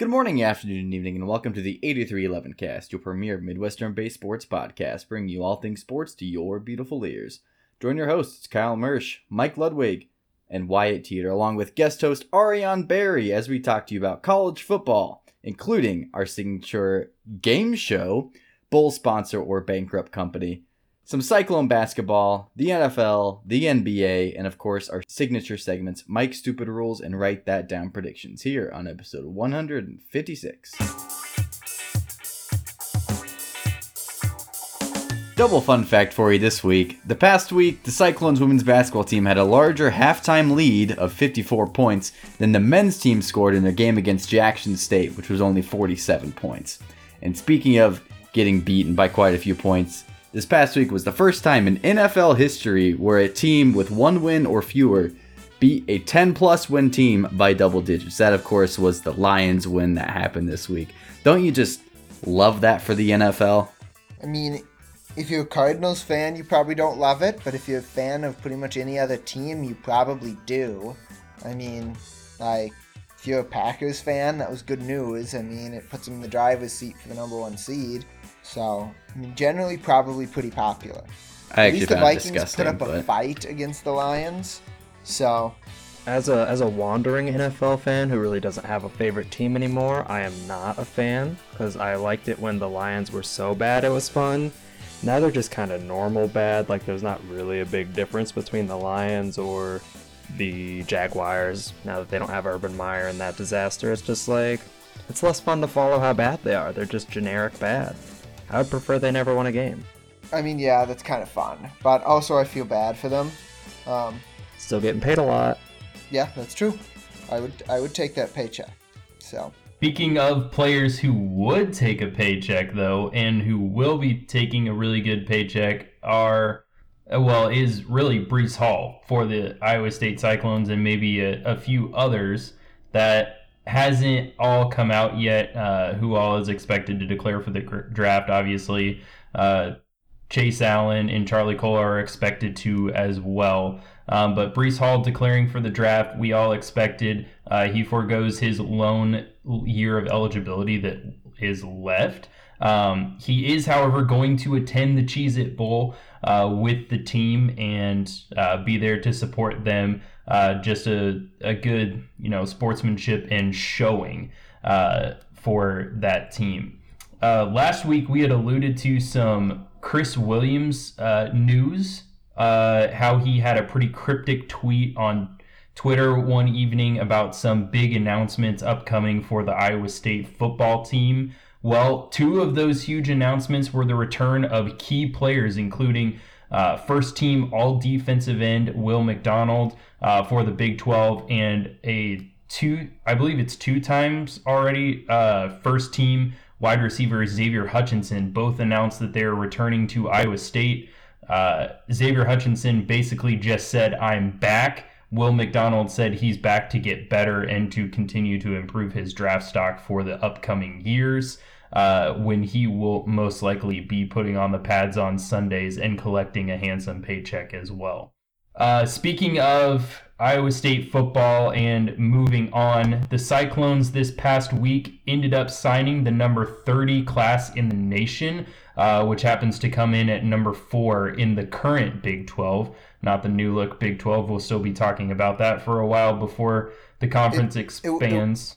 Good morning, afternoon, and evening, and welcome to the 8311 Cast, your premier Midwestern based sports podcast, bringing you all things sports to your beautiful ears. Join your hosts, Kyle Mersch, Mike Ludwig, and Wyatt Teeter, along with guest host Ariane Barry, as we talk to you about college football, including our signature game show, Bull Sponsor or Bankrupt Company, some Cyclone basketball, the NFL, the NBA, and of course our signature segments, Mike Stupid Rules and Write That Down Predictions, here on episode 156. Double fun fact for you this week. The past week, the Cyclones women's basketball team had a larger halftime lead of 54 points than the men's team scored in their game against Jackson State, which was only 47 points. And speaking of getting beaten by quite a few points, this past week was the first time in NFL history where a team with one win or fewer beat a 10 plus win team by double digits. That, of course, was the Lions win that happened this week. Don't you just love that for the NFL? I mean, if you're a Cardinals fan, you probably don't love it, but if you're a fan of pretty much any other team, you probably do. I mean, like, if you're a Packers fan, that was good news. I mean, it puts them in the driver's seat for the number one seed. So, I mean, generally, probably pretty popular. I At least the Vikings put up a fight against the Lions. So, As a as a wandering NFL fan who really doesn't have a favorite team anymore, I am not a fan because I liked it when the Lions were so bad it was fun. Now they're just kind of normal bad. Like there's not really a big difference between the Lions or the Jaguars. Now that they don't have Urban Meyer and that disaster, it's just like it's less fun to follow how bad they are. They're just generic bad. I would prefer they never won a game. I mean, yeah, that's kind of fun. But also, I feel bad for them. Um, Still getting paid a lot. yeah, that's true. I would, I would take that paycheck. So, Speaking of players who would take a paycheck though, and who will be taking a really good paycheck, are uh, well is really Breece Hall for the Iowa State Cyclones, and maybe a, a few others that hasn't all come out yet. Uh, who all is expected to declare for the draft? Obviously, uh, Chase Allen and Charlie Cole are expected to as well. Um, but Breece Hall declaring for the draft, we all expected. Uh, he foregoes his lone year of eligibility that is left. Um, he is, however, going to attend the Cheez It Bowl uh, with the team and uh, be there to support them. Uh, just a, a good, you know, sportsmanship and showing uh, for that team. Uh, last week we had alluded to some Chris Williams uh, news, uh, how he had a pretty cryptic tweet on Twitter one evening about some big announcements upcoming for the Iowa State football team. Well, two of those huge announcements were the return of key players, including uh, first team all defensive end Will McDonald uh, for the Big 12 and a two, I believe it's two times already, uh, first team wide receiver Xavier Hutchinson both announced that they're returning to Iowa State. Uh, Xavier Hutchinson basically just said, I'm back. Will McDonald said he's back to get better and to continue to improve his draft stock for the upcoming years. Uh, when he will most likely be putting on the pads on Sundays and collecting a handsome paycheck as well. Uh, speaking of Iowa State football and moving on, the Cyclones this past week ended up signing the number 30 class in the nation, uh, which happens to come in at number four in the current Big 12, not the new look Big 12. We'll still be talking about that for a while before the conference it- expands.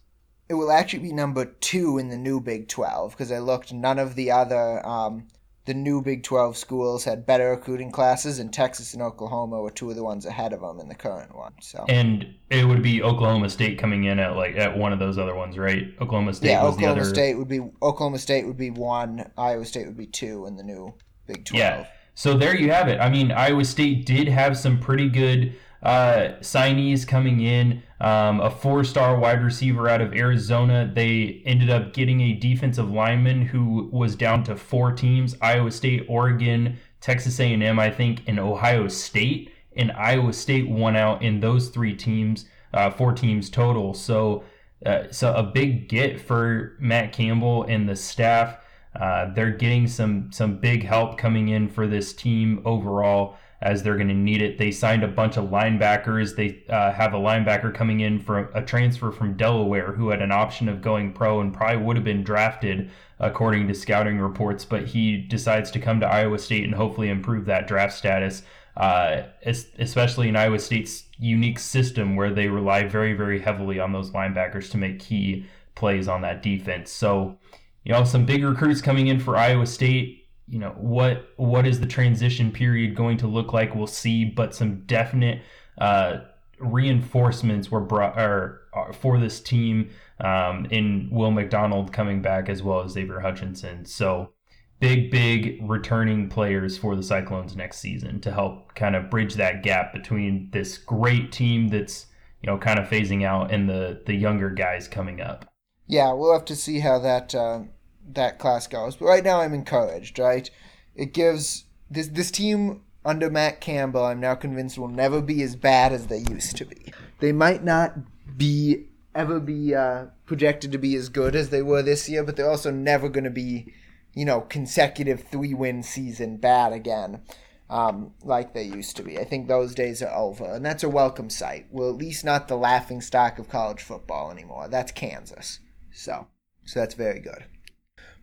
it will actually be number two in the new Big 12 because I looked. None of the other um, the new Big 12 schools had better recruiting classes, and Texas and Oklahoma were two of the ones ahead of them in the current one. So and it would be Oklahoma State coming in at like at one of those other ones, right? Oklahoma State yeah, Oklahoma the other. State would be Oklahoma State would be one, Iowa State would be two in the new Big 12. Yeah. So there you have it. I mean, Iowa State did have some pretty good uh, signees coming in. Um, a four-star wide receiver out of Arizona. They ended up getting a defensive lineman who was down to four teams: Iowa State, Oregon, Texas A&M, I think, and Ohio State. And Iowa State won out in those three teams, uh, four teams total. So, uh, so a big get for Matt Campbell and the staff. Uh, they're getting some some big help coming in for this team overall as they're going to need it. They signed a bunch of linebackers. They uh, have a linebacker coming in from a transfer from Delaware who had an option of going pro and probably would have been drafted according to scouting reports, but he decides to come to Iowa State and hopefully improve that draft status. Uh, especially in Iowa State's unique system where they rely very, very heavily on those linebackers to make key plays on that defense. So, you know, some big recruits coming in for Iowa State you know what what is the transition period going to look like? We'll see but some definite uh, reinforcements were brought or, uh, for this team um, in Will McDonald coming back as well as Xavier Hutchinson. So big big returning players for the Cyclones next season to help kind of bridge that gap between this great team that's you know kind of phasing out and the the younger guys coming up. Yeah we'll have to see how that uh that class goes. But right now, I'm encouraged. Right, it gives this this team under Matt Campbell. I'm now convinced will never be as bad as they used to be. They might not be ever be uh, projected to be as good as they were this year, but they're also never going to be, you know, consecutive three win season bad again. Um, like they used to be. I think those days are over, and that's a welcome sight. Well, at least not the laughing stock of college football anymore. That's Kansas. So, so that's very good.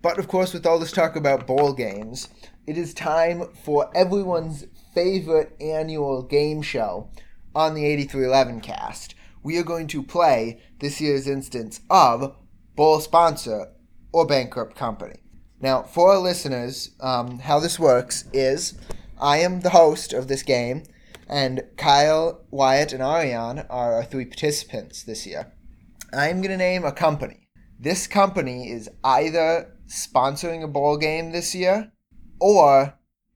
But of course, with all this talk about bowl games, it is time for everyone's favorite annual game show on the 8311 cast. We are going to play this year's instance of bowl sponsor or bankrupt company. Now, for our listeners, um, how this works is I am the host of this game, and Kyle, Wyatt, and Ariane are our three participants this year. I'm going to name a company. This company is either sponsoring a bowl game this year or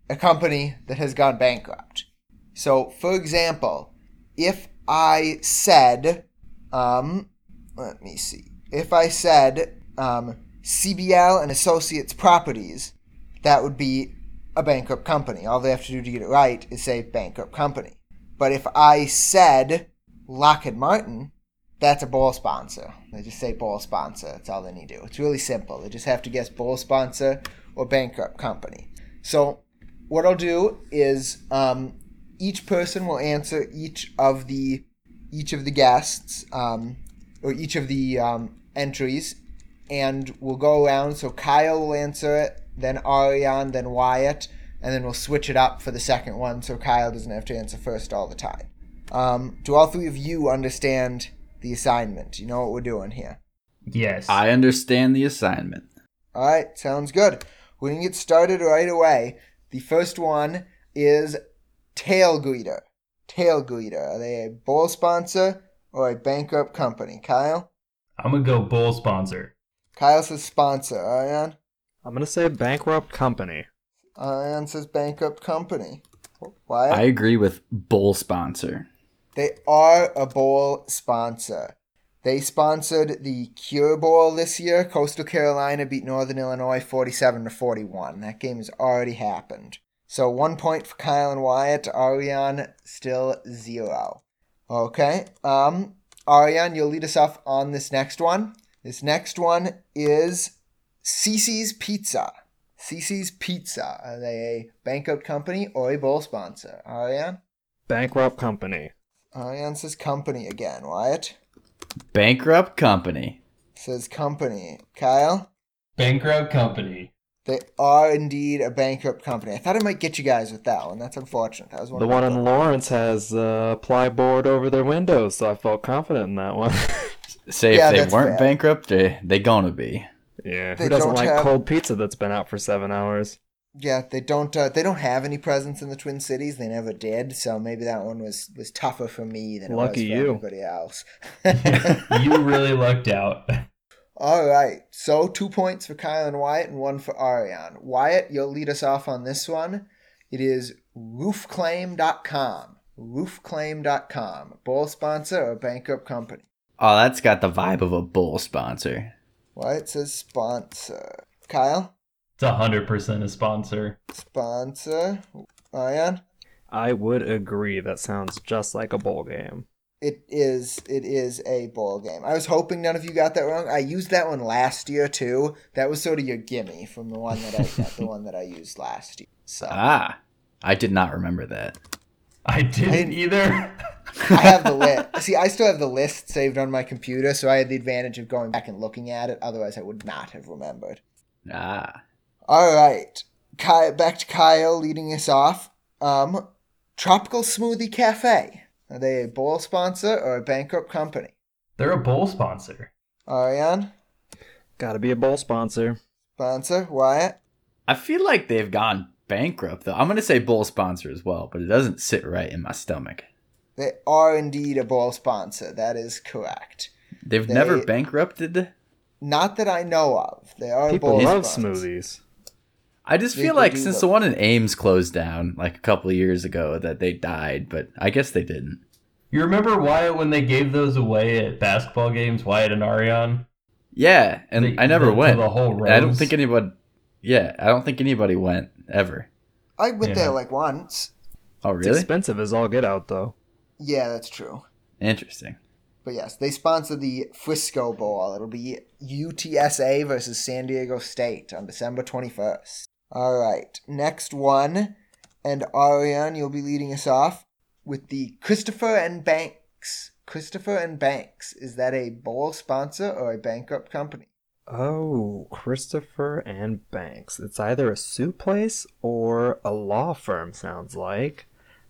a company that has gone bankrupt. So, for example, if I said, um, let me see, if I said um, CBL and Associates Properties, that would be a bankrupt company. All they have to do to get it right is say bankrupt company. But if I said Lockheed Martin, that's a ball sponsor. They just say ball sponsor. That's all they need to do. It's really simple. They just have to guess ball sponsor or bankrupt company. So what I'll do is um, each person will answer each of the each of the guests um, or each of the um, entries, and we'll go around. So Kyle will answer it, then Ariane, then Wyatt, and then we'll switch it up for the second one, so Kyle doesn't have to answer first all the time. Um, do all three of you understand the assignment. You know what we're doing here. Yes. I understand the assignment. All right, sounds good. We're going to get started right away. The first one is Tailgreeter. Tail Greeter. Are they a bowl sponsor or a bankrupt company? Kyle? I'm going to go bowl sponsor. Kyle says sponsor. Ariane? I'm going to say bankrupt company. Ariane says bankrupt company. Why? I agree with bowl sponsor. They are a bowl sponsor. They sponsored the Cure Bowl this year. Coastal Carolina beat Northern Illinois 47 to 41. That game has already happened. So one point for Kyle and Wyatt. Ariane still zero. Okay. Um, Ariane, you'll lead us off on this next one. This next one is Cici's Pizza. Cici's Pizza. Are they a bankrupt company or a bowl sponsor? Ariane? Bankrupt company. Ion says company again. Wyatt Bankrupt company. says company. Kyle, Bankrupt company. they are indeed a bankrupt company. I thought I might get you guys with that one. That's unfortunate. That was one The one in goals. Lawrence has uh, plyboard over their windows, so I felt confident in that one. Say Yeah, if they weren't fair. bankrupt, they they gonna be. yeah, They who doesn't don't like have- cold pizza that's been out for seven hours? Yeah, they don't. Uh, they don't have any presence in the Twin Cities. They never did. So maybe that one was was tougher for me than it Lucky was for you. everybody else. you really lucked out. All right. So two points for Kyle and Wyatt, and one for Ariane. Wyatt, you'll lead us off on this one. It is roofclaim.com. Roofclaim.com. bull sponsor or bankrupt company? Oh, that's got the vibe of a bull sponsor. Wyatt says sponsor. Kyle? It's a hundred percent a sponsor. Sponsor. Ariane? I would agree. That sounds just like a bowl game. It is it is a bowl game. I was hoping none of you got that wrong. I used that one last year too. That was sort of your gimme from the one that I the one that I used last year. So Ah, I did not remember that. I didn't, didn't- either. I have the list. See, I still have the list saved on my computer, so I had the advantage of going back and looking at it. Otherwise, I would not have remembered. Ah. All right, Ky- back to Kyle leading us off. Um, Tropical Smoothie Cafe. Are they a bowl sponsor or a bankrupt company? They're a bowl sponsor. Ariane, Gotta be a bowl sponsor. sponsor. Wyatt, I feel like they've gone bankrupt though. I'm gonna say bowl sponsor as well, but it doesn't sit right in my stomach. they are indeed a bowl sponsor. That is correct. They've They- never bankrupted. Not that I know of. They are a People bowl love sponsor. smoothies. I just feel like since the one in Ames closed down like a couple of years ago that they died, but I guess they didn't. You remember Wyatt when they gave those away at basketball games, Wyatt and Ariane? Yeah, and They- I never the- went. the whole And I don't think anybody. Yeah, I don't think anybody went ever. I went Yeah. there like once. Oh, It's really? expensive as all get out though. Yeah, that's true. Interesting. But yes, they sponsor the Frisco Bowl. It'll be UTSA versus San Diego State on December 21st. All right, next one. And Ariane, you'll be leading us off with the Christopher and Banks. Christopher and Banks. Is that a bowl sponsor or a bankrupt company? Oh, Christopher and Banks. It's either a soup place or a law firm, sounds like.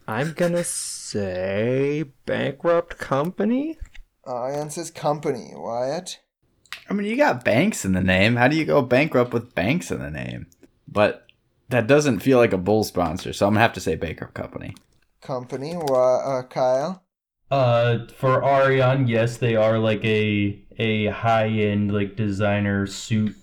I'm gonna say bankrupt company? Ariane says company. Wyatt? I mean, you got banks in the name. How do you go bankrupt with banks in the name? But that doesn't feel like a bull sponsor, so I'm gonna have to say bankrupt company. Company. Wa- uh, Kyle? Uh, for Ariane, yes, they are like a a high end like designer suit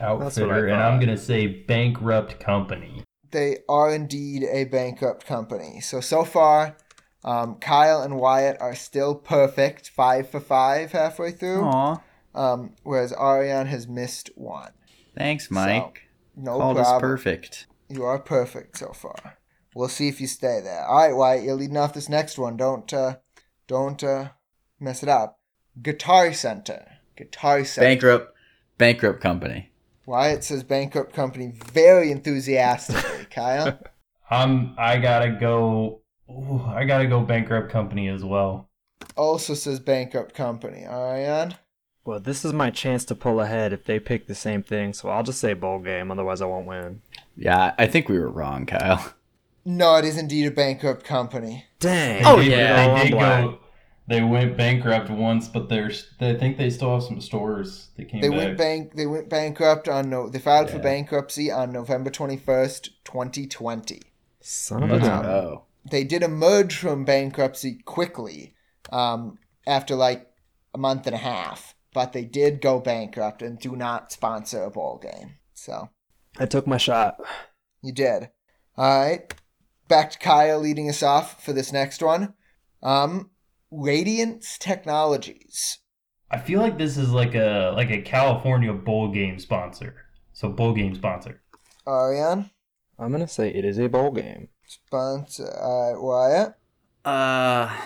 outfitter, and I'm gonna say bankrupt company. they are indeed a bankrupt company. So so far, um, Kyle and Wyatt are still perfect, five for five halfway through. Aw, Um, whereas Ariane has missed one. thanks, Mike. No Called us problem. perfect. You are perfect so far. We'll see if you stay there. All right, Wyatt, you're leading off this next one. Don't uh, don't uh, mess it up. Guitar Center. Guitar Center. Bankrupt, bankrupt company. Wyatt says bankrupt company very enthusiastically. Kyle. I'm I gotta go. ooh, I gotta go bankrupt company as well. also says bankrupt company. All right, Ariane. Well, this is my chance to pull ahead if they pick the same thing, so I'll just say bowl game, otherwise I won't win. Yeah, I think we were wrong, Kyle. No, it is indeed a bankrupt company. Dang. Oh, They yeah. they did go. They went bankrupt once, but there's. They think they still have some stores. They came They back. went bank. They went bankrupt on no. They filed for bankruptcy on November twenty first, twenty twenty. Son of a Um, go. They did emerge from bankruptcy quickly, um, after like a month and a half. But they did go bankrupt and do not sponsor a bowl game. So I took my shot. you did. All right. Back to Kyle leading us off for this next one. Um, Radiance Technologies. I feel like this is like a like a California bowl game sponsor. So bowl game sponsor. Ariane. I'm gonna say it is a bowl game. Sponsor. All right, Wyatt. Uh,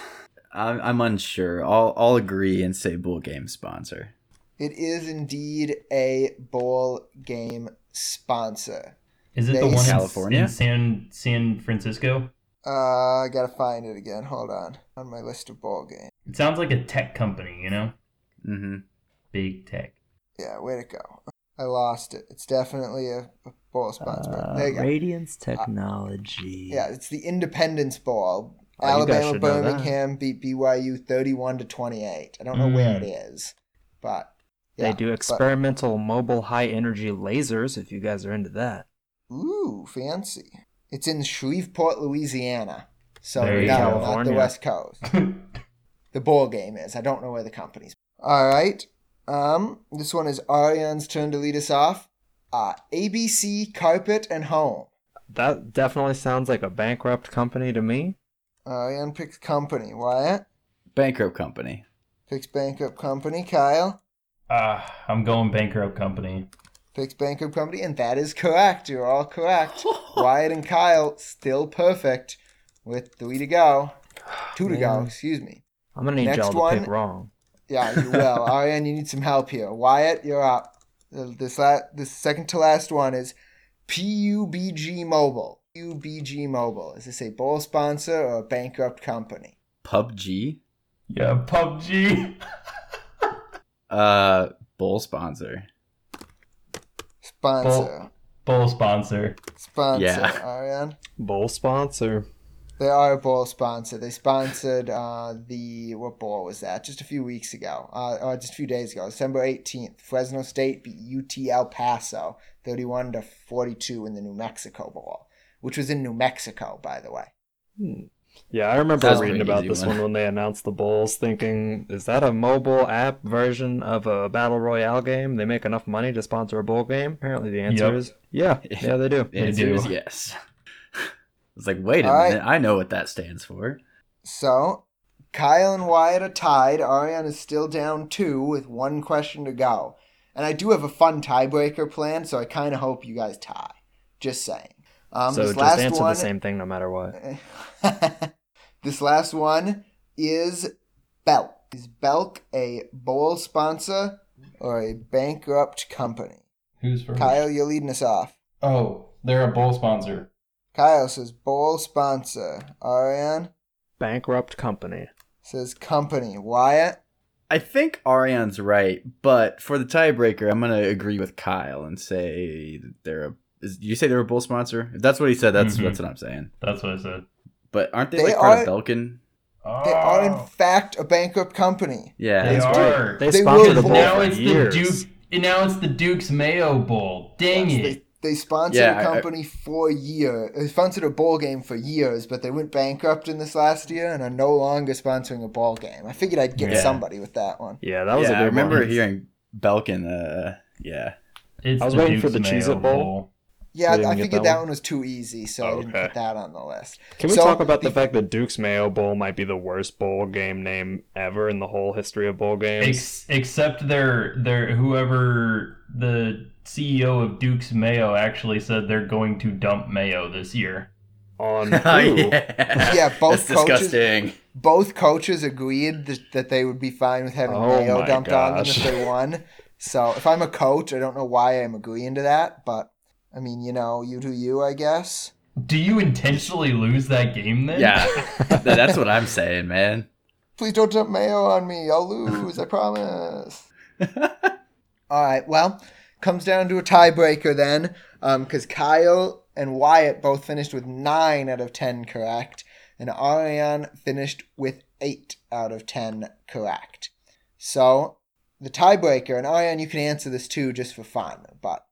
I'm, I'm unsure. I'll, I'll agree and say bowl game sponsor. It is indeed a bowl game sponsor. Is it They- the one in- California? in San San Francisco? Uh, I gotta find it again. Hold on. On my list of bowl games. It sounds like a tech company, you know, Mm-hmm. big tech. Yeah, way to go. I lost it. It's definitely a, a bowl sponsor. but there you go. Radiance Technology. Yeah, it's the Independence Bowl. Oh, Alabama should know that. Birmingham beat BYU 31 to 28. I don't know where it is, Mm. but They yeah, do but- experimental mobile high energy lasers if you guys are into that. Ooh, fancy. It's in Shreveport, Louisiana. So no, not the West Coast. The ball game is. I don't know where the company's. All right. Um, this one is Ariane's turn to lead us off. Uh, ABC Carpet and Home. That definitely sounds like a bankrupt company to me. Ariane picks company. Wyatt Bankrupt company. picks bankrupt company. Kyle Ah, I'm going bankrupt company. picks bankrupt company, and that is correct. You're all correct. Wyatt and Kyle still perfect, with three to go, two to go. Man. Excuse me. I'm gonna need Next y'all to one. pick wrong. Yeah, you will. Ariane, you need some help here. Wyatt, you're up. This la- this second to last one is PUBG Mobile. UBG Mobile. Is this a bowl sponsor or a bankrupt company? PUBG. Yeah, PUBG. Uh, bowl sponsor. Sponsor. Bowl sponsor. Sponsor. Yeah. Ariane? Bowl sponsor. They are a bowl sponsor. They sponsored uh, the what bowl was that? Just a few weeks ago, uh, or just a few days ago, December eighteenth. Fresno State beat UT El Paso, thirty-one to forty-two in the New Mexico Bowl, which was in New Mexico, by the way. Hmm. Yeah, I remember Sounds reading about this one. one when they announced the bowls, thinking, is that a mobile app version of a battle royale game? They make enough money to sponsor a bowl game? Apparently, the answer Yep. is yeah, yeah, they do. The They answer do. is yes. It's like, wait a All right. minute, I know what that stands for. So, Kyle and Wyatt are tied. Ariane is still down two with one question to go. And I do have a fun tiebreaker plan, so I kind of hope you guys tie. Just saying. Um, so this just last answer one, the same thing no matter what. this last one is Belk. Is Belk a bowl sponsor or a bankrupt company? Who's first? Kyle, you're leading us off. Oh, they're a bowl sponsor. Kyle says bowl sponsor. Ariane Bankrupt company. says company. Wyatt, I think Ariane's right, but for the tiebreaker, I'm gonna agree with Kyle and say that they're a. Is, did you say they're a bull sponsor? If that's what he said, that's Mhm. that's what I'm saying. That's what I said. But aren't they, They like part are- of Belkin? they are in Oh, fact a bankrupt company. Yeah, They that's are. right. They, They sponsored the bowl bowl now for it's years. the Duke. And now it's the Duke's Mayo Bowl. Dang Yes, it! They, they sponsored Yeah, I- a I- company for years. They sponsored a bowl game for years, but they went bankrupt in this last year and are no longer sponsoring a ball game. I figured I'd get Yeah. somebody with that one. Yeah, that was yeah, a good I remember one. hearing Belkin. Uh, yeah, It's I was the waiting for the Cheez-It Mayo Bowl. Yeah, I, didn't I get figured that that one? one was too easy, so I oh, didn't Okay. put that on the list. Can we So, talk about the the- fact that Duke's Mayo Bowl might be the worst bowl game name ever in the whole history of bowl games? Ex- except their their whoever the CEO of Duke's Mayo actually said they're going to dump Mayo this year. On Oh, who? yeah, Yeah, both That's coaches- disgusting. Both coaches agreed that, that they would be fine with having Oh mayo my dumped on them if they won. So if I'm a coach, I don't know why I'm agreeing to that, but I mean, you know, you do you, I guess. Do you intentionally lose that game then? Yeah, that's what I'm saying, man. Please don't dump mayo on me. I'll lose. I promise. All right. Well, comes down to a tiebreaker then, um, because Kyle and Wyatt both finished with nine out of ten correct, and Ariane finished with eight out of ten correct. So the tiebreaker, and Ariane, you can answer this too, just for fun. But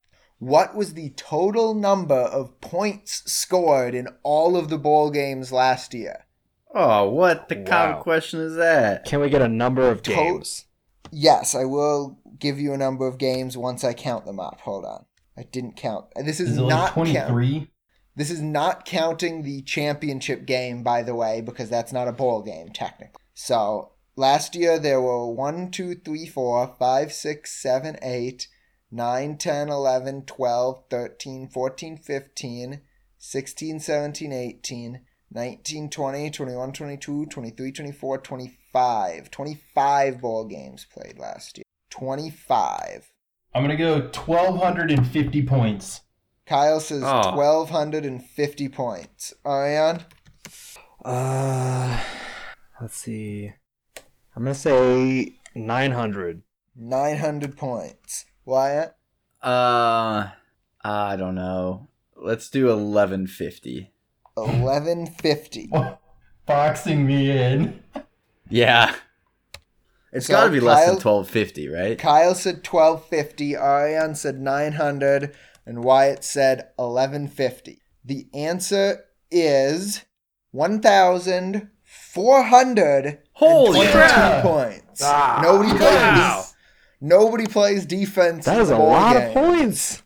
what was the total number of points scored in all of the bowl games last year? Oh, what the kind of question is that? Can we get a number of To- games? Yes, I will give you a number of games once I count them up. Hold on. I didn't count. This is, Is not twenty count. This is not counting the championship game, by the way, because that's not a bowl game technically. So last year there were 1, 2, 3, 4, 5, 6, 7, 8, 9, 10, 11, 12, 13, 14, 15, 16, 17, 18, 19, 20, 21, 22, 23, 24, 25. 25 bowl games played last year. 25. I'm gonna go twelve hundred and fifty points. Kyle says Oh. 1,250 points. Ariane? Uh, let's see. I'm gonna say 900. 900 points. Wyatt? Uh, I don't know. Let's do 1150. 1150. Boxing me in. Yeah. It's So got to be less than 1250, right? Kyle said 1250. Ariane said 900. And Wyatt said 1150. The answer is 1,400 Holy crap! points. Ah, nobody plays. Wow. Nobody plays defense. That in a lot game. of points.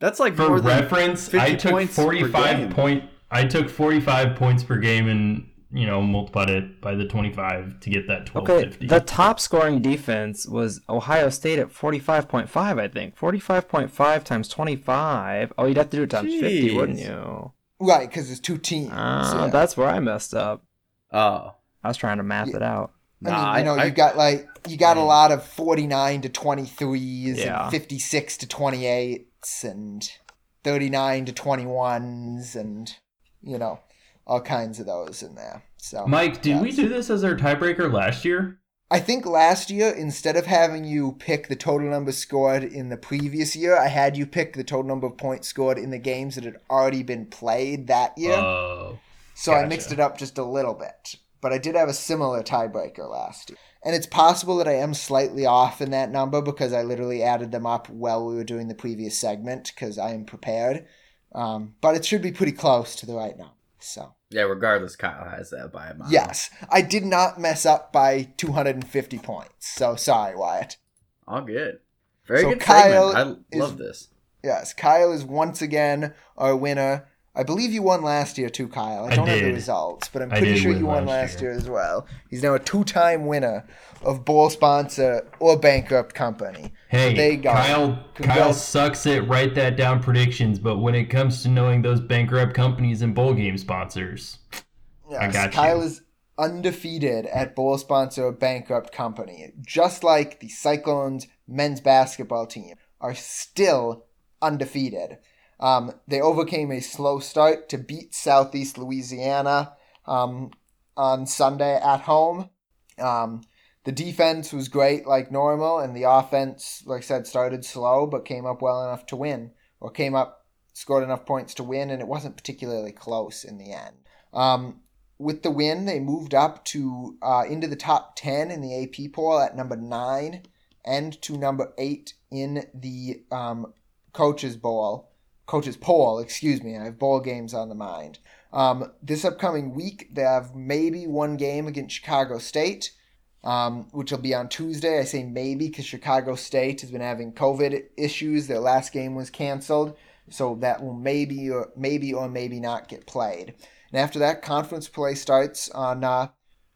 That's like For more than reference, 50 I took points per forty game. five point. I took forty five points per game and you know multiplied it by the twenty five to get that twelve Okay, the top scoring defense was Ohio State at 45.5, I think. 45.5 times 25. Oh, you'd have to do it times 50, wouldn't you? Right, because it's two teams. Ah, yeah. That's where I messed up. Oh. I was trying to math Yeah. it out. I mean, you know, I- you got like you got a mm. lot of forty nine to twenty threes Yeah. and fifty six to twenty eights and thirty nine to twenty ones and you know, all kinds of those in there. So, Mike, did we do this as our tiebreaker last year? I think last year, instead of having you pick the total number scored in the previous year, I had you pick the total number of points scored in the games that had already been played that year. Oh. so I mixed it up just a little bit. But I did have a similar tiebreaker last year. And it's possible that I am slightly off in that number because I literally added them up while we were doing the previous segment because I am prepared. Um, but it should be pretty close to the right number. So. Yeah, regardless, Kyle has that by a mile. Yes, I did not mess up by 250 points. So sorry, Wyatt. All good. Very So good Kyle segment. I is- love this. Yes, Kyle is once again our winner. I believe you won last year too, Kyle. I I don't have the results, but I'm pretty sure you won last last year. year. as well. He's now a two-time winner of bowl sponsor or bankrupt company. Hey, There you go. Kyle. Kyle sucks at write that down predictions, but when it comes to knowing those bankrupt companies and bowl game sponsors, Yes, got you. Kyle is undefeated at bowl sponsor or bankrupt company, just like the Cyclones men's basketball team are still undefeated. Um, they overcame a slow start to beat Southeast Louisiana um, on Sunday at home. Um, the defense was great, like normal, and the offense, like I said, started slow but came up well enough to win, or came up, scored enough points to win, and it wasn't particularly close in the end. Um, with the win, they moved up to uh, into the top ten in the AP poll at number nine, and to number eight in the um, coaches bowl, coaches poll. Excuse me, I have bowl games on the mind. Um, this upcoming week, they have maybe one game against Chicago State, um, which will be on Tuesday. I say maybe because Chicago State has been having COVID issues. Their last game was canceled, so that will maybe or maybe or maybe not get played. And after that, conference play starts on uh,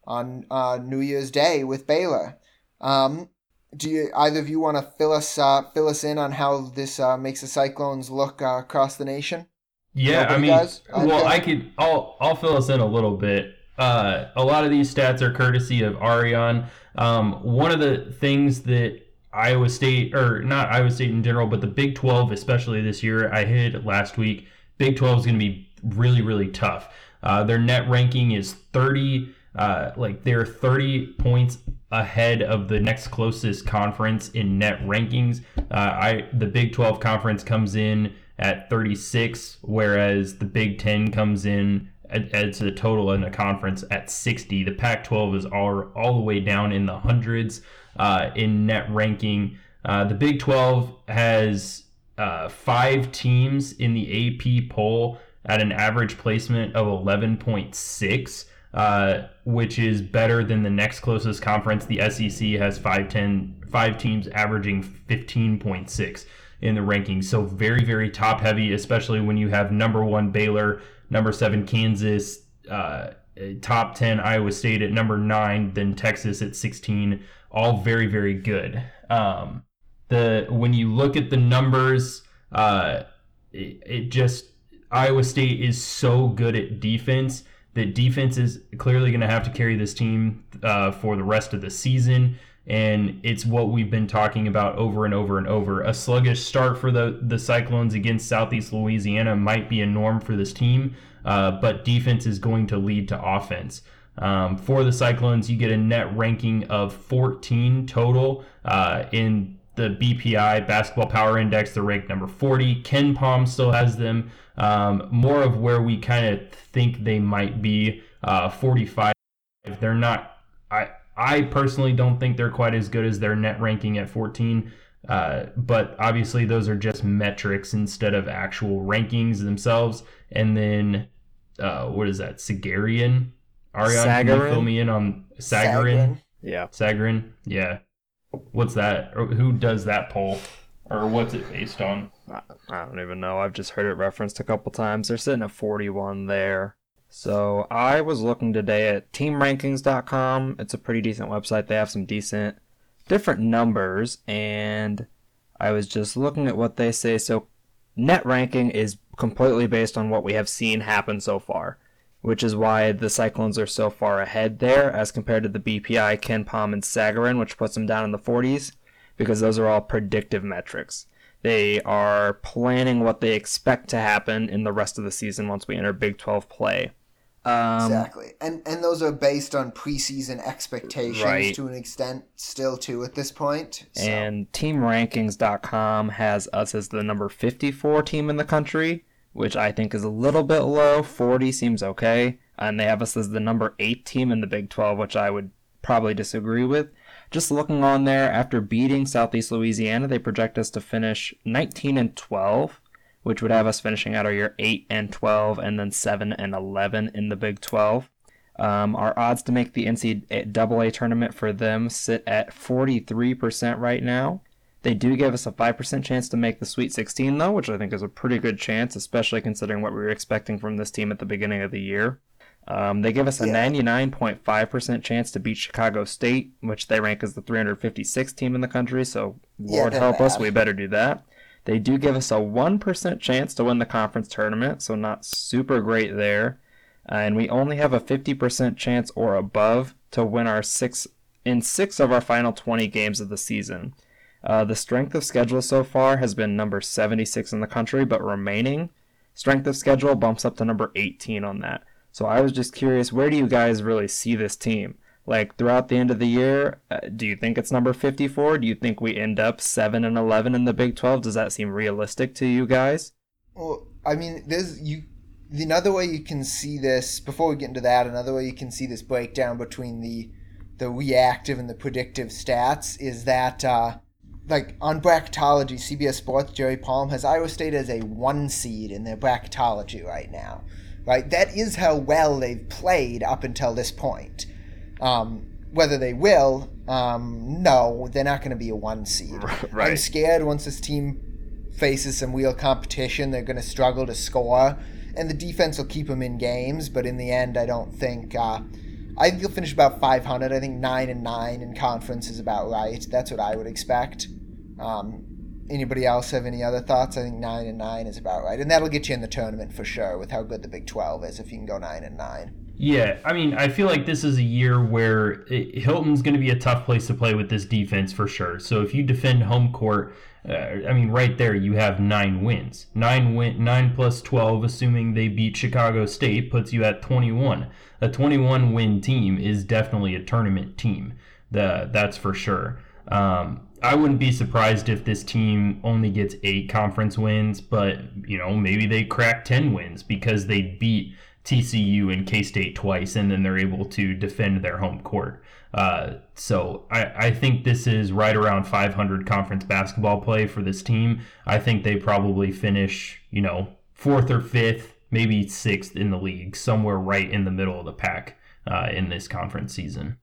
on uh, New Year's Day with Baylor. Um, do you either of you want to fill us uh, fill us in on how this uh, makes the Cyclones look uh, across the nation? Yeah, I mean, does? Well, I could. I'll I'll fill us in a little bit. Uh, a lot of these stats are courtesy of Ariane. Um, one of the things that Iowa State, or not Iowa State in general, but the Big 12, especially this year, I hit last week. Big 12 is going to be really, really tough. Uh, their net ranking is 30, uh, like they're 30 points ahead of the next closest conference in net rankings. Uh, I the Big 12 conference comes in at 36, whereas the Big 10 comes in as a total in a conference at 60. The Pac-12 is all all the way down in the hundreds uh, in net ranking. Uh, the Big 12 has uh, five teams in the AP poll at an average placement of 11.6, uh, which is better than the next closest conference. The SEC has five, teams averaging 15.6 in the rankings. So very, very top heavy, especially when you have number one Baylor, number seven Kansas, uh, top 10 Iowa State at number nine, then Texas at 16. All very, very good. Um, the when you look at the numbers, uh, it, it just Iowa State is so good at defense that defense is clearly going to have to carry this team uh, for the rest of the season. And it's what we've been talking about over and over and over. A sluggish start for the, the Cyclones against Southeast Louisiana might be a norm for this team, uh, but defense is going to lead to offense. Um, for the Cyclones, you get a net ranking of 14 total uh, in the BPI Basketball Power Index. They're ranked number 40. KenPom still has them um, more of where we kind of think they might be. Uh, 45. They're not. I I personally don't think they're quite as good as their net ranking at 14. Uh, but obviously, those are just metrics instead of actual rankings themselves. And then, uh, what is that? Sagarian? Ariane, can you fill me in on Sagarin? Sagarin. Yeah. Sagarin? Yeah. What's that? Or who does that poll? Or what's it based on? I I don't even know. I've just heard it referenced a couple times. They're sitting at 41 there. So I was looking today at teamrankings.com. It's a pretty decent website. They have some decent different numbers and I was just looking at what they say. So net ranking is completely based on what we have seen happen so far, which is why the Cyclones are so far ahead there as compared to the BPI, KenPom, and Sagarin, which puts them down in the 40s because those are all predictive metrics. they are planning what they expect to happen in the rest of the season once we enter Big 12 play. Um, exactly, and and those are based on preseason expectations Right. to an extent, still too at this point. So. And TeamRankings.com has us as the number 54 team in the country, which I think is a little bit low. 40 seems okay. And they have us as the number 8 team in the Big 12, which I would probably disagree with. Just looking on there, after beating Southeast Louisiana, they project us to finish 19 and 12, which would have us finishing out our year 8 and 12, and then 7 and 11 in the Big 12. Um, our odds to make the NCAA tournament for them sit at 43% right now. They do give us a 5% chance to make the Sweet 16, though, which I think is a pretty good chance, especially considering what we were expecting from this team at the beginning of the year. Um, they give us a Yeah. 99.5% chance to beat Chicago State, which they rank as the 356th team in the country, so Lord help us, we better do that. They do give us a 1% chance to win the conference tournament, so not super great there. Uh, and we only have a 50% chance or above to win our six in six of our final 20 games of the season. Uh, the strength of schedule so far has been number 76 in the country, but remaining strength of schedule bumps up to number 18 on that. So I was just curious, where do you guys really see this team? Like throughout the end of the year, uh, do you think it's number 54? Do you think we end up 7 and 11 in the Big 12? Does that seem realistic to you guys? Well, I mean, there's you. Another way you can see this before we get into that, another way you can see this breakdown between the the reactive and the predictive stats is that, uh, like on bracketology, CBS Sports, Jerry Palm has Iowa State as a one seed in their bracketology right now. Right, that is how well they've played up until this point. Um, whether they will, um, no, they're not going to be a one seed. I'm scared once this team faces some real competition, they're going to struggle to score, and the defense will keep them in games. But in the end, I don't think. Uh, I think you'll finish about 500. I think nine and nine in conference is about right. That's what I would expect. Um, anybody else have any other thoughts? I think nine and nine is about right, and that'll get you in the tournament for sure with how good the Big 12 is. If you can go nine and nine. Yeah, I mean, I feel like this is a year where it, Hilton's going to be a tough place to play with this defense for sure. So if you defend home court, uh, I mean, right there you have nine wins, nine win, nine plus twelve, assuming they beat Chicago State, puts you at twenty-one. A twenty-one win team is definitely a tournament team. The that's for sure. Um, I wouldn't be surprised if this team only gets eight conference wins, but you know maybe they crack ten wins because they beat TCU and K State twice, and then they're able to defend their home court. Uh, so I, I think this is right around 500 conference basketball play for this team. I think they probably finish, you know, fourth or fifth, maybe sixth in the league, somewhere right in the middle of the pack uh, in this conference season.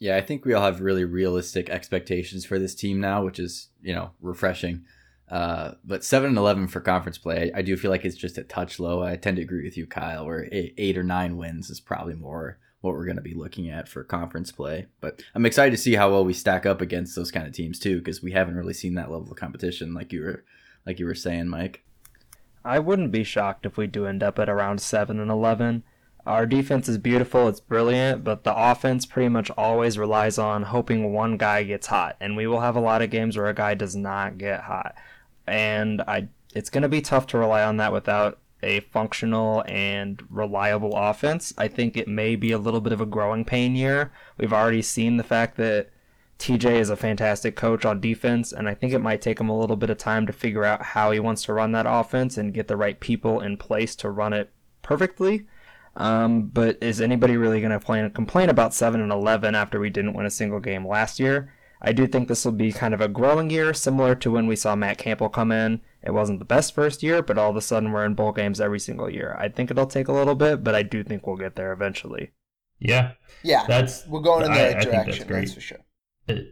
Yeah, I think we all have really realistic expectations for this team now, which is you know refreshing. Uh, but seven and eleven for conference play, I, I do feel like it's just a touch low. I tend to agree with you, Kyle. Where eight, eight or nine wins is probably more what we're going to be looking at for conference play. But I'm excited to see how well we stack up against those kind of teams too, because we haven't really seen that level of competition, like you were, like you were saying, Mike. I wouldn't be shocked if we do end up at around 7 and 11. Our defense is beautiful, it's brilliant, but the offense pretty much always relies on hoping one guy gets hot, and we will have a lot of games where a guy does not get hot. And I it's going to be tough to rely on that without a functional and reliable offense. I think it may be a little bit of a growing pain year. We've already seen the fact that TJ is a fantastic coach on defense, and I think it might take him a little bit of time to figure out how he wants to run that offense and get the right people in place to run it perfectly. Um, but is anybody really going to complain about 7 and 11 after we didn't win a single game last year? I do think this will be kind of a growing year, similar to when we saw Matt Campbell come in. It wasn't the best first year, but all of a sudden we're in bowl games every single year. I think it'll take a little bit, but I do think we'll get there eventually. Yeah, Yeah, that's we're going in the I- right I think that's direction. great. That's for sure.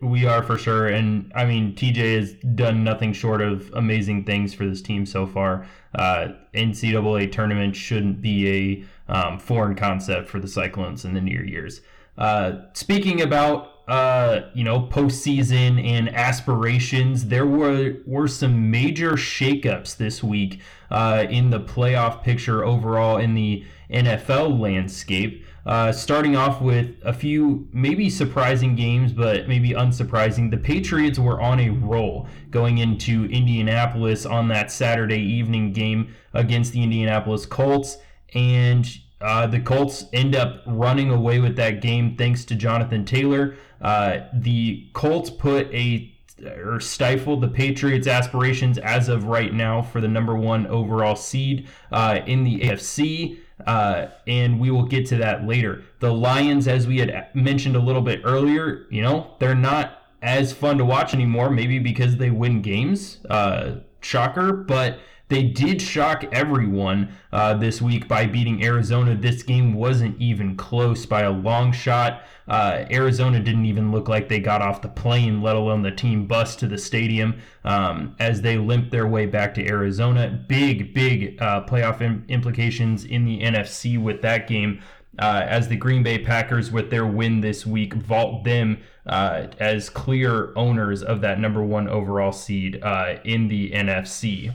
We are for sure, and I mean TJ has done nothing short of amazing things for this team so far. Uh, NCAA tournament shouldn't be a um, foreign concept for the Cyclones in the near years. Uh, speaking about uh, you know, postseason and aspirations, there were were some major shakeups this week uh, in the playoff picture overall in the NFL landscape. Uh, starting off with a few maybe surprising games, but maybe unsurprising. The Patriots were on a roll going into Indianapolis on that Saturday evening game against the Indianapolis Colts. And uh, the Colts end up running away with that game thanks to Jonathan Taylor. Uh, the Colts put a or stifled the Patriots' aspirations as of right now for the number one overall seed uh, in the AFC. Uh, and we will get to that later. The Lions, as we had mentioned a little bit earlier, you know, they're not as fun to watch anymore, maybe because they win games. Uh, shocker, but they did shock everyone uh, this week by beating Arizona. This game wasn't even close by a long shot. Uh, Arizona didn't even look like they got off the plane, let alone the team bus to the stadium um, as they limped their way back to Arizona. Big, big uh, playoff Im- implications in the NFC with that game. Uh, as the Green Bay Packers, with their win this week, vault them uh, as clear owners of that number one overall seed uh, in the NFC.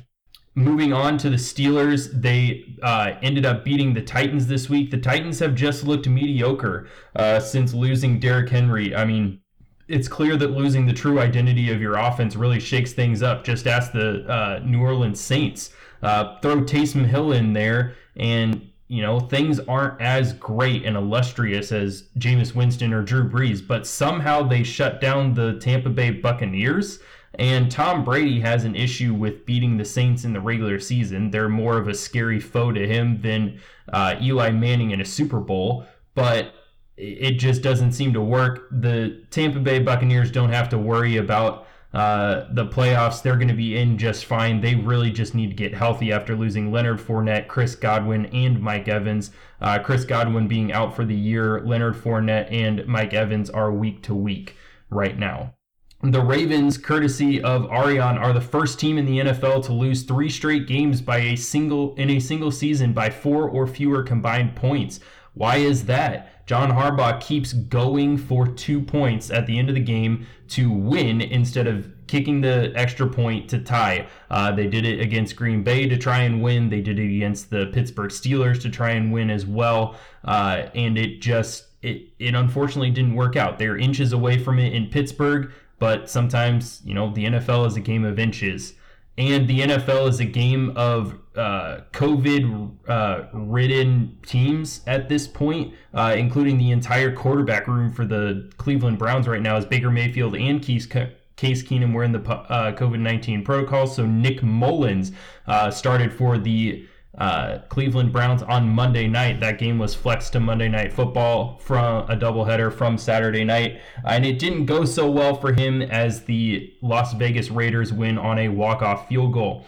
Moving on to the Steelers, they uh, ended up beating the Titans this week. The Titans have just looked mediocre uh, since losing Derrick Henry. I mean, it's clear that losing the true identity of your offense really shakes things up. Just ask the uh, New Orleans Saints. Uh, throw Taysom Hill in there, and you know things aren't as great and illustrious as Jameis Winston or Drew Brees. But somehow they shut down the Tampa Bay Buccaneers. And Tom Brady has an issue with beating the Saints in the regular season. They're more of a scary foe to him than uh, Eli Manning in a Super Bowl, but it just doesn't seem to work. The Tampa Bay Buccaneers don't have to worry about uh, the playoffs. They're going to be in just fine. They really just need to get healthy after losing Leonard Fournette, Chris Godwin, and Mike Evans. Uh, Chris Godwin being out for the year, Leonard Fournette and Mike Evans are week to week right now. The Ravens, courtesy of Ariane, are the first team in the NFL to lose three straight games by a single in a single season by four or fewer combined points. Why is that? John Harbaugh keeps going for two points at the end of the game to win instead of kicking the extra point to tie. Uh, they did it against Green Bay to try and win. They did it against the Pittsburgh Steelers to try and win as well. Uh, and it just it it unfortunately didn't work out. They're inches away from it in Pittsburgh but sometimes you know the NFL is a game of inches, and the NFL is a game of uh, COVID uh, ridden teams at this point, uh, including the entire quarterback room for the Cleveland Browns right now is Baker Mayfield and Case, Case Keenum were in the uh, COVID 19 protocol. So Nick Mullens uh, started for the uh, Cleveland Browns on Monday night. That game was flexed to Monday Night Football from a doubleheader from Saturday night, and it didn't go so well for him as the Las Vegas Raiders win on a walk-off field goal.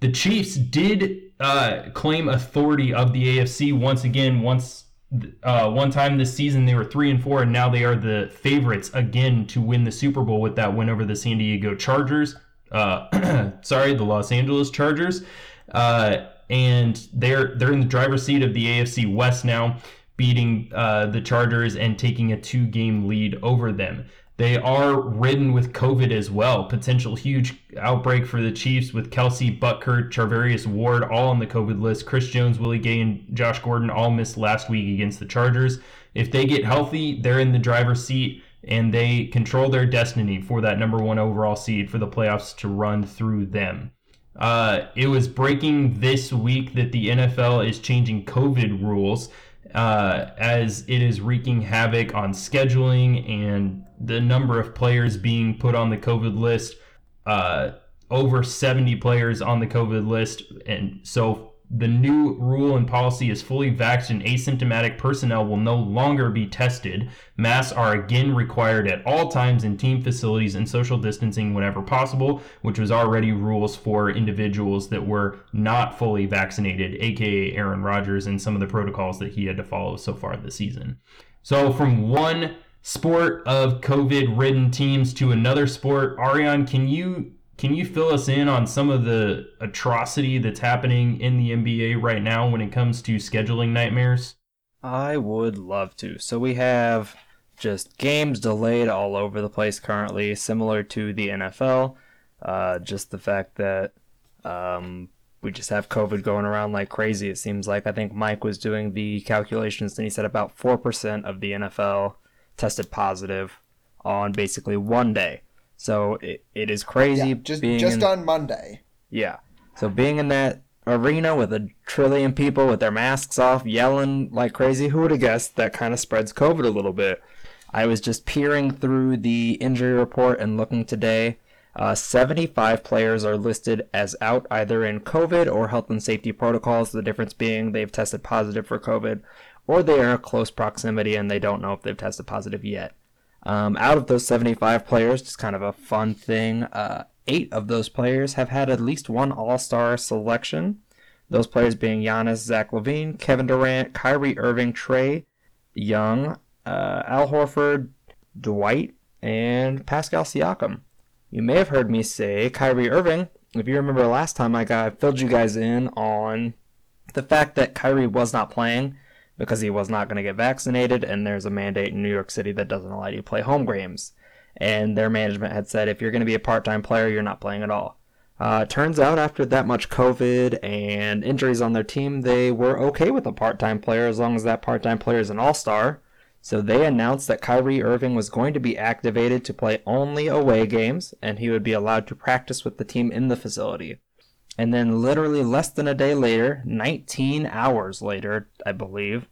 The Chiefs did uh, claim authority of the AFC once again. Once uh, one time this season they were three and four, and now they are the favorites again to win the Super Bowl with that win over the San Diego Chargers. Uh, sorry, the Los Angeles Chargers. And they're they're in the driver's seat of the AFC West now, beating uh, the Chargers and taking a two-game lead over them. They are ridden with COVID as well. Potential huge outbreak for the Chiefs with Kelce, Butker, Charvarius Ward all on the COVID list. Chris Jones, Willie Gay, and Josh Gordon all missed last week against the Chargers. If they get healthy, they're in the driver's seat and they control their destiny for that number one overall seed for the playoffs to run through them. Uh, it was breaking this week that the NFL is changing COVID rules uh, as it is wreaking havoc on scheduling and the number of players being put on the COVID list. Uh, over 70 players on the COVID list. And so the new rule and policy is fully vaxxed and asymptomatic personnel will no longer be tested. Masks are again required at all times in team facilities and social distancing whenever possible, which was already rules for individuals that were not fully vaccinated, aka Aaron Rodgers and some of the protocols that he had to follow so far this season. So from one sport of COVID ridden teams to another sport, Ariane, can you can you fill us in on some of the atrocity that's happening in the NBA right now when it comes to scheduling nightmares? I would love to. So we have just games delayed all over the place currently, similar to the NFL. Uh, just the fact that um, we just have COVID going around like crazy. It seems like I think Mike was doing the calculations and he said about 4% of the NFL tested positive on basically one day. So it, it is crazy. Yeah, just just in- on Monday. yeah. So being in that arena with a trillion people with their masks off, yelling like crazy, who would have guessed that kind of spreads COVID a little bit? I was just peering through the injury report and looking today. Uh, 75 players are listed as out either in COVID or health and safety protocols. The difference being they've tested positive for COVID or they are in close proximity and they don't know if they've tested positive yet. Um, out of those 75 players, just kind of a fun thing, uh, eight of those players have had at least one All Star selection. Those players being Giannis, Zach LaVine, Kevin Durant, Kyrie Irving, Trae Young, uh, Al Horford, Dwight, and Pascal Siakam. You may have heard me say Kyrie Irving. If you remember last time I got filled you guys in on the fact that Kyrie was not playing because he was not going to get vaccinated, and there's a mandate in New York City that doesn't allow you to play home games. And their management had said if you're going to be a part time player, you're not playing at all. Uh, turns out after that much COVID and injuries on their team, they were okay with a part time player as long as that part time player is an all star. So they announced that Kyrie Irving was going to be activated to play only away games, and he would be allowed to practice with the team in the facility. And then, literally less than a day later, 19 hours later, I believe,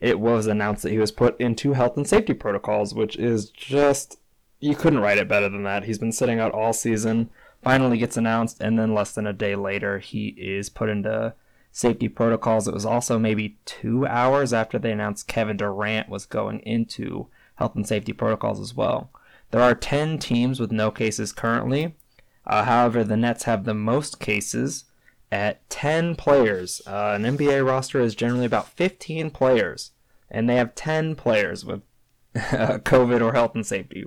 it was announced that he was put into health and safety protocols, which is just. You couldn't write it better than that. He's been sitting out all season, finally gets announced, and then less than a day later, he is put into safety protocols. It was also maybe two hours after they announced Kevin Durant was going into health and safety protocols as well. There are 10 teams with no cases currently. Uh, however, the Nets have the most cases at 10 players. Uh, an NBA roster is generally about 15 players, and they have 10 players with COVID or health and safety.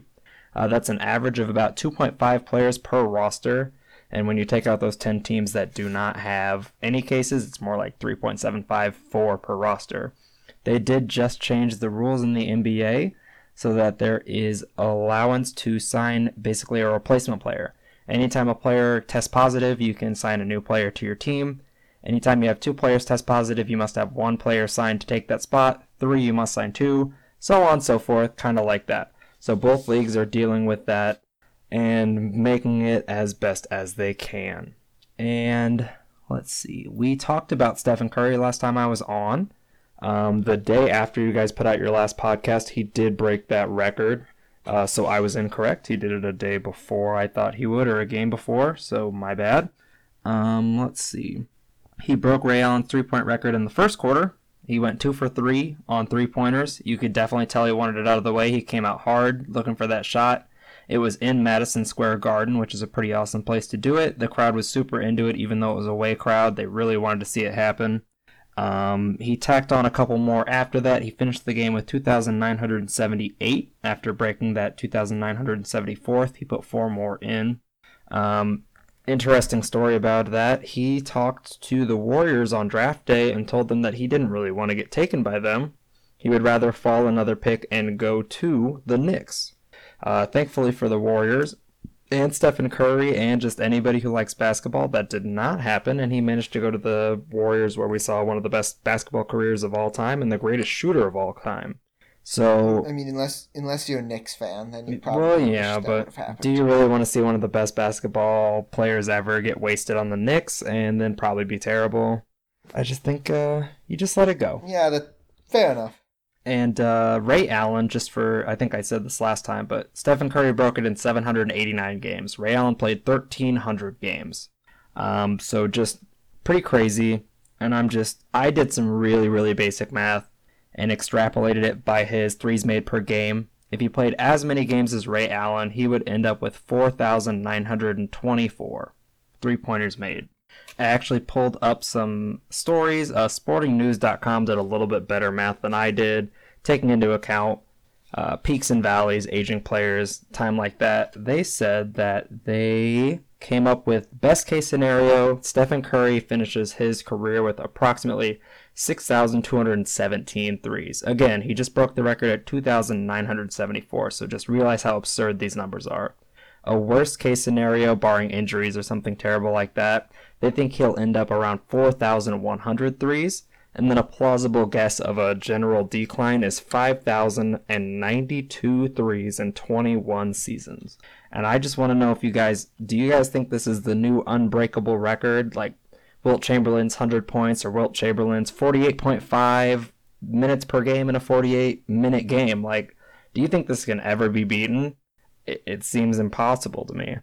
Uh, that's an average of about 2.5 players per roster. And when you take out those 10 teams that do not have any cases, it's more like 3.754 per roster. They did just change the rules in the NBA so that there is allowance to sign basically a replacement player. Anytime a player tests positive, you can sign a new player to your team. Anytime you have two players test positive, you must have one player signed to take that spot. Three, you must sign two. So on and so forth, kind of like that. So both leagues are dealing with that and making it as best as they can. And let's see, we talked about Stephen Curry last time I was on. Um, the day after you guys put out your last podcast, he did break that record. Uh, so I was incorrect. He did it a day before I thought he would, or a game before. So my bad. Um, let's see. He broke Ray Allen's three point record in the first quarter. He went two for three on three pointers. You could definitely tell he wanted it out of the way. He came out hard looking for that shot. It was in Madison Square Garden, which is a pretty awesome place to do it. The crowd was super into it, even though it was a away crowd. They really wanted to see it happen. Um, he tacked on a couple more after that. He finished the game with 2,978 after breaking that 2,974th. He put four more in. Um, interesting story about that. He talked to the Warriors on draft day and told them that he didn't really want to get taken by them. He would rather fall another pick and go to the Knicks. Uh, thankfully for the Warriors and Stephen Curry and just anybody who likes basketball, that did not happen, and he managed to go to the Warriors, where we saw one of the best basketball careers of all time and the greatest shooter of all time. So, I mean, unless unless you're a Knicks fan, then you probably well, yeah, but do you really want to see one of the best basketball players ever get wasted on the Knicks and then probably be terrible? I just think uh, you just let it go. Yeah, that fair enough. And uh, Ray Allen, just for, I think I said this last time, but Stephen Curry broke it in 789 games. Ray Allen played 1,300 games. Um, so just pretty crazy. And I'm just, I did some really, really basic math and extrapolated it by his threes made per game. If he played as many games as Ray Allen, he would end up with 4,924 three pointers made. I actually pulled up some stories. Uh, SportingNews.com did a little bit better math than I did, taking into account uh, peaks and valleys, aging players, time like that. They said that they came up with best case scenario. Stephen Curry finishes his career with approximately 6,217 threes. Again, he just broke the record at 2,974. So just realize how absurd these numbers are. A worst case scenario, barring injuries or something terrible like that, they think he'll end up around 4,100 threes. And then a plausible guess of a general decline is 5,092 threes in 21 seasons. And I just want to know if you guys, do you guys think this is the new unbreakable record? Like Wilt Chamberlain's 100 points or Wilt Chamberlain's 48.5 minutes per game in a 48 minute game? Like, do you think this can ever be beaten? It, it seems impossible to me.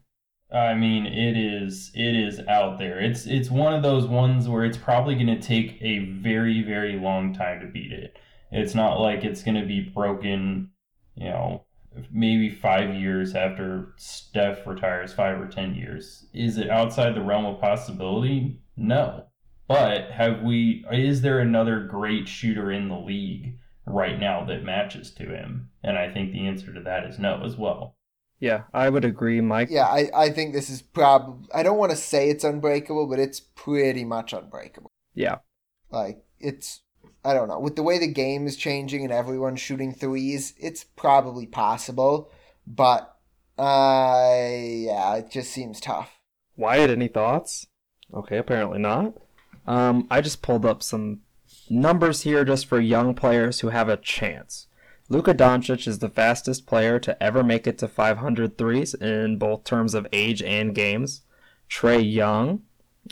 I mean, it is it is out there. It's it's one of those ones where it's probably going to take a very very long time to beat it. It's not like it's going to be broken, you know, maybe 5 years after Steph retires, 5 or 10 years. Is it outside the realm of possibility? No. But have we is there another great shooter in the league right now that matches to him? And I think the answer to that is no as well. Yeah, I would agree, Mike. Yeah, I, I think this is probably. I don't want to say it's unbreakable, but it's pretty much unbreakable. Yeah. Like, it's. I don't know. With the way the game is changing and everyone's shooting threes, it's probably possible. But, uh, yeah, it just seems tough. Wyatt, any thoughts? Okay, apparently not. Um, I just pulled up some numbers here just for young players who have a chance. Luka Doncic is the fastest player to ever make it to 500 threes in both terms of age and games. Trae Young,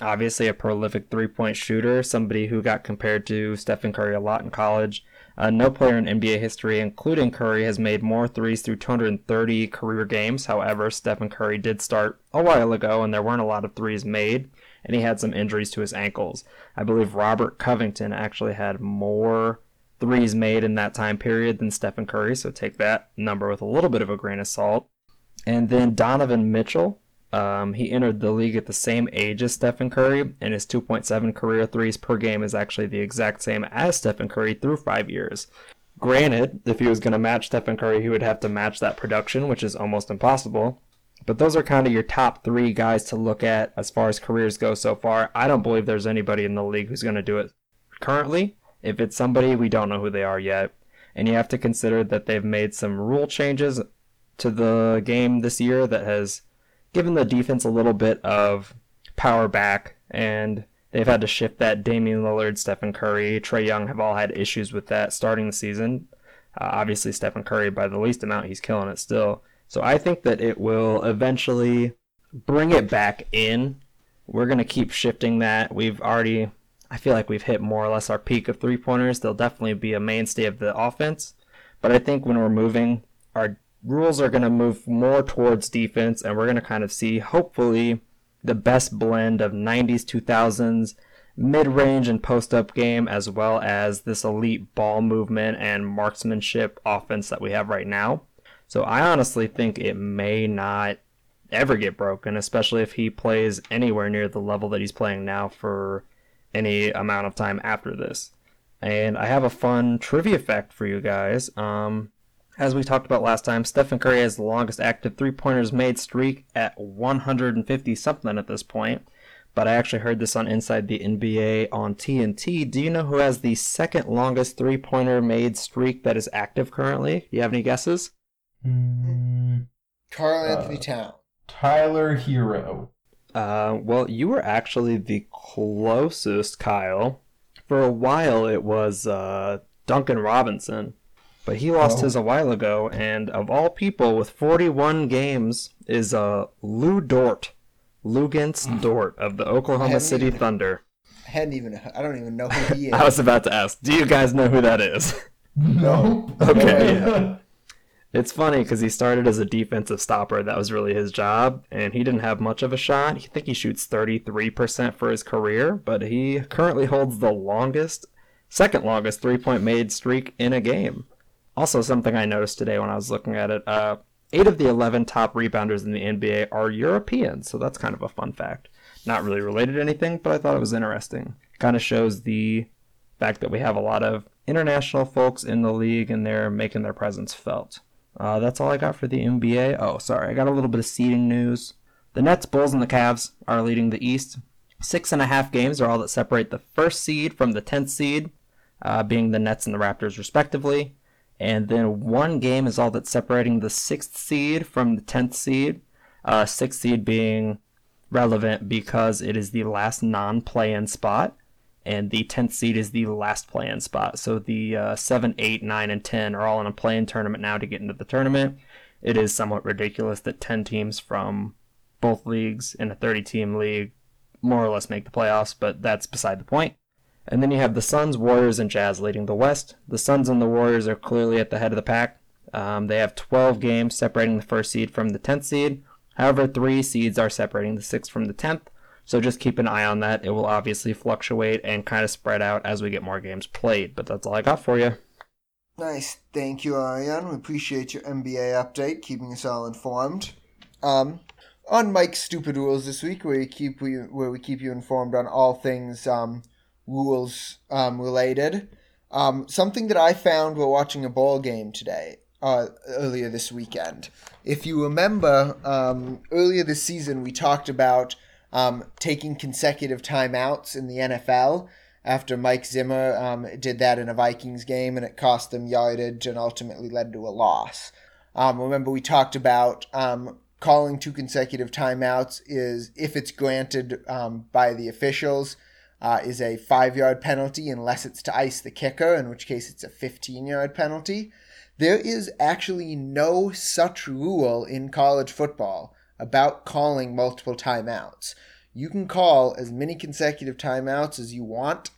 obviously a prolific three point shooter, somebody who got compared to Stephen Curry a lot in college. Uh, no player in NBA history, including Curry, has made more threes through 230 career games. However, Stephen Curry did start a while ago, and there weren't a lot of threes made, and he had some injuries to his ankles. I believe Robert Covington actually had more threes made in that time period than Stephen Curry, so take that number with a little bit of a grain of salt. And then Donovan Mitchell, um, he entered the league at the same age as Stephen Curry, and his 2.7 career threes per game is actually the exact same as Stephen Curry through five years. Granted, if he was going to match Stephen Curry, he would have to match that production, which is almost impossible. But those are kind of your top three guys to look at as far as careers go so far. I don't believe there's anybody in the league who's going to do it currently. If it's somebody, we don't know who they are yet. And you have to consider that they've made some rule changes to the game this year that has given the defense a little bit of power back. And they've had to shift that. Damian Lillard, Stephen Curry, Trae Young have all had issues with that starting the season. Uh, obviously, Stephen Curry, by the least amount, he's killing it still. So I think that it will eventually bring it back in. We're going to keep shifting that. We've already I feel like we've hit more or less our peak of three pointers. They'll definitely be a mainstay of the offense. But I think when we're moving, our rules are going to move more towards defense, and we're going to kind of see, hopefully, the best blend of 90s, 2000s, mid range and post up game, as well as this elite ball movement and marksmanship offense that we have right now. So I honestly think it may not ever get broken, especially if he plays anywhere near the level that he's playing now for any amount of time after this. And I have a fun trivia fact for you guys. Um, as we talked about last time, Stephen Curry has the longest active three pointers made streak at 150 something at this point. But I actually heard this on Inside the NBA on TNT. Do you know who has the second longest three pointer made streak that is active currently? Do you have any guesses? Mm, Karl-Anthony Uh, Town. Tyler Herro. Uh, well, you were actually the closest, Kyle. For a while, it was uh, Duncan Robinson, but he lost Oh. his a while ago. And of all people, with 41 games, is uh, Lu Dort, Luguentz Dort of the Oklahoma City even- Thunder. I hadn't even. I don't even know who he is. I was about to ask, do you guys know who that is? No. Okay, It's funny because he started as a defensive stopper. That was really his job, and he didn't have much of a shot. I think he shoots 33% for his career, but he currently holds the longest, second longest three point made streak in a game. Also, something I noticed today when I was looking at it uh, eight of the 11 top rebounders in the NBA are Europeans, so that's kind of a fun fact. Not really related to anything, but I thought it was interesting. Kind of shows the fact that we have a lot of international folks in the league, and they're making their presence felt. Uh, that's all I got for the NBA. Oh, sorry, I got a little bit of seeding news. The Nets, Bulls, and the Cavs are leading the East. Six and a half games are all that separate the first seed from the tenth seed, uh, being the Nets and the Raptors, respectively. And then one game is all that's separating the sixth seed from the tenth seed. Uh, sixth seed being relevant because it is the last non-play-in spot, and the tenth seed is the last play-in spot. So the uh, seven, eight, nine, and ten are all in a play-in tournament now to get into the tournament. It is somewhat ridiculous that ten teams from both leagues in a 30-team league more or less make the playoffs, but that's beside the point. And then you have the Suns, Warriors, and Jazz leading the West. The Suns and the Warriors are clearly at the head of the pack. Um, they have 12 games separating the first seed from the 10th seed. However, three seeds are separating the 6th from the 10th. So just keep an eye on that. It will obviously fluctuate and kind of spread out as we get more games played. But that's all I got for you. Nice. Thank you, Ariane. We appreciate your NBA update, keeping us all informed. Um, on Mike's Stupid Rules this week, where we keep we, where we keep you informed on all things um, rules um, related. Um, something that I found while watching a ball game today, uh, earlier this weekend. If you remember, um, earlier this season we talked about um, taking consecutive timeouts in the NFL after Mike Zimmer um, did that in a Vikings game and it cost them yardage and ultimately led to a loss. Um, remember, we talked about um, calling two consecutive timeouts is if it's granted um, by the officials. Uh, is a five yard penalty unless it's to ice the kicker, in which case it's a 15 yard penalty. There is actually no such rule in college football about calling multiple timeouts. You can call as many consecutive timeouts as you want.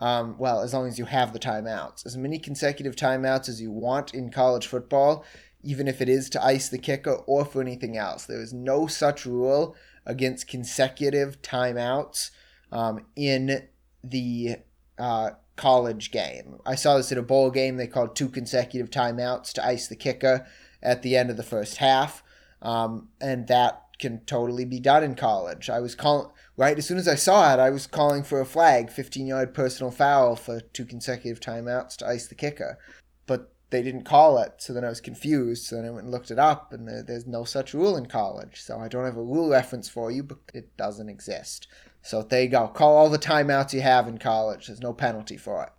Um, well, as long as you have the timeouts, as many consecutive timeouts as you want in college football, even if it is to ice the kicker or for anything else. There is no such rule against consecutive timeouts um, in the uh, college game. I saw this at a bowl game. They called two consecutive timeouts to ice the kicker at the end of the first half, um, and that can totally be done in college. I was calling right as soon as I saw it. I was calling for a flag, 15 yard personal foul for two consecutive timeouts to ice the kicker, but they didn't call it. So then I was confused. So then I went and looked it up, and there, there's no such rule in college. So I don't have a rule reference for you, but it doesn't exist. So there you go. Call all the timeouts you have in college. There's no penalty for it.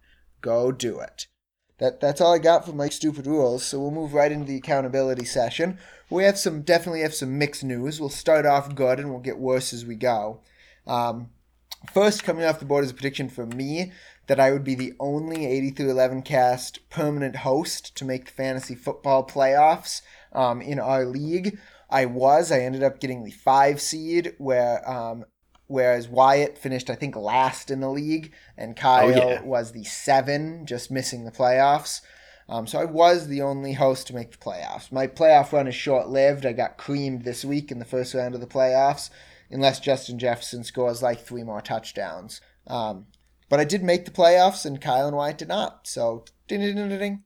Go do it. That that's all I got for my stupid rules. So we'll move right into the accountability session. We have some definitely have some mixed news. We'll start off good and we'll get worse as we go. Um, first, coming off the board is a prediction for me that I would be the only 8311 cast permanent host to make the fantasy football playoffs um, in our league. I was. I ended up getting the five seed where um, whereas Wyatt finished, I think, last in the league, and Kyle Oh, yeah. was the seven, just missing the playoffs. Um, so I was the only host to make the playoffs. My playoff run is short lived. I got creamed this week in the first round of the playoffs, unless Justin Jefferson scores like three more touchdowns. Um, but I did make the playoffs, and Kyle and Wyatt did not. So ding ding ding ding. ding.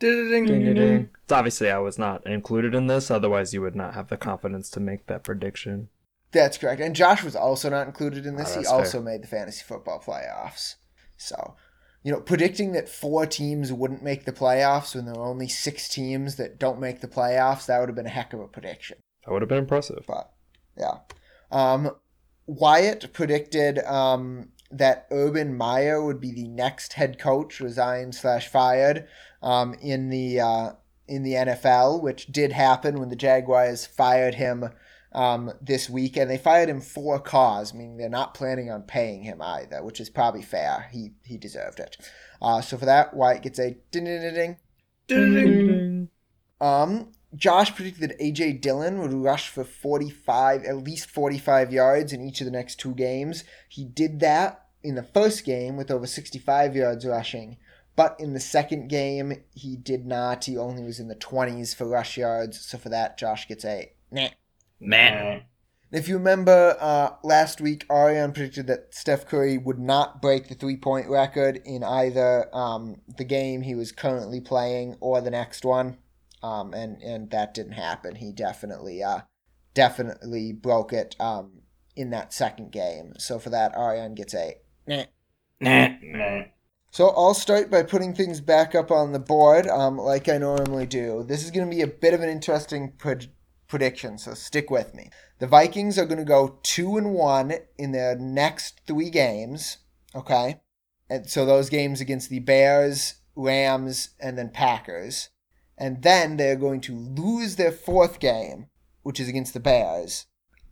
Ding, Ding, ding, ding. It's obviously I was not included in this, otherwise you would not have the confidence to make that prediction. That's correct. And Josh was also not included in this. Oh, he fair. also made the fantasy football playoffs. So, you know, predicting that four teams wouldn't make the playoffs when there are only six teams that don't make the playoffs, that would have been a heck of a prediction. That would have been impressive. But yeah. Um, Wyatt predicted um, that Urban Meyer would be the next head coach, resigned slash fired, um, in the uh, in the NFL, which did happen when the Jaguars fired him um, this week, and they fired him for cause, meaning they're not planning on paying him either, which is probably fair. He he deserved it. Uh, so for that, Wyatt gets a ding ding ding ding. ding, ding. Um, Josh predicted that AJ Dillon would rush for 45, at least 45 yards in each of the next two games. He did that in the first game with over 65 yards rushing, but in the second game, he did not. He only was in the 20s for rush yards. So for that, Josh gets a nah. Man. If you remember uh, last week, Ariane predicted that Steph Curry would not break the three point record in either um, the game he was currently playing or the next one, um, and and that didn't happen. He definitely uh, definitely broke it um, in that second game. So for that, Ariane gets a nah. Nah. Nah. So I'll start by putting things back up on the board, um, like I normally do. This is going to be a bit of an interesting pred- prediction, so stick with me. The Vikings are going to go two and one in their next three games. Okay, and so those games against the Bears, Rams, and then Packers, and then they're going to lose their fourth game, which is against the Bears.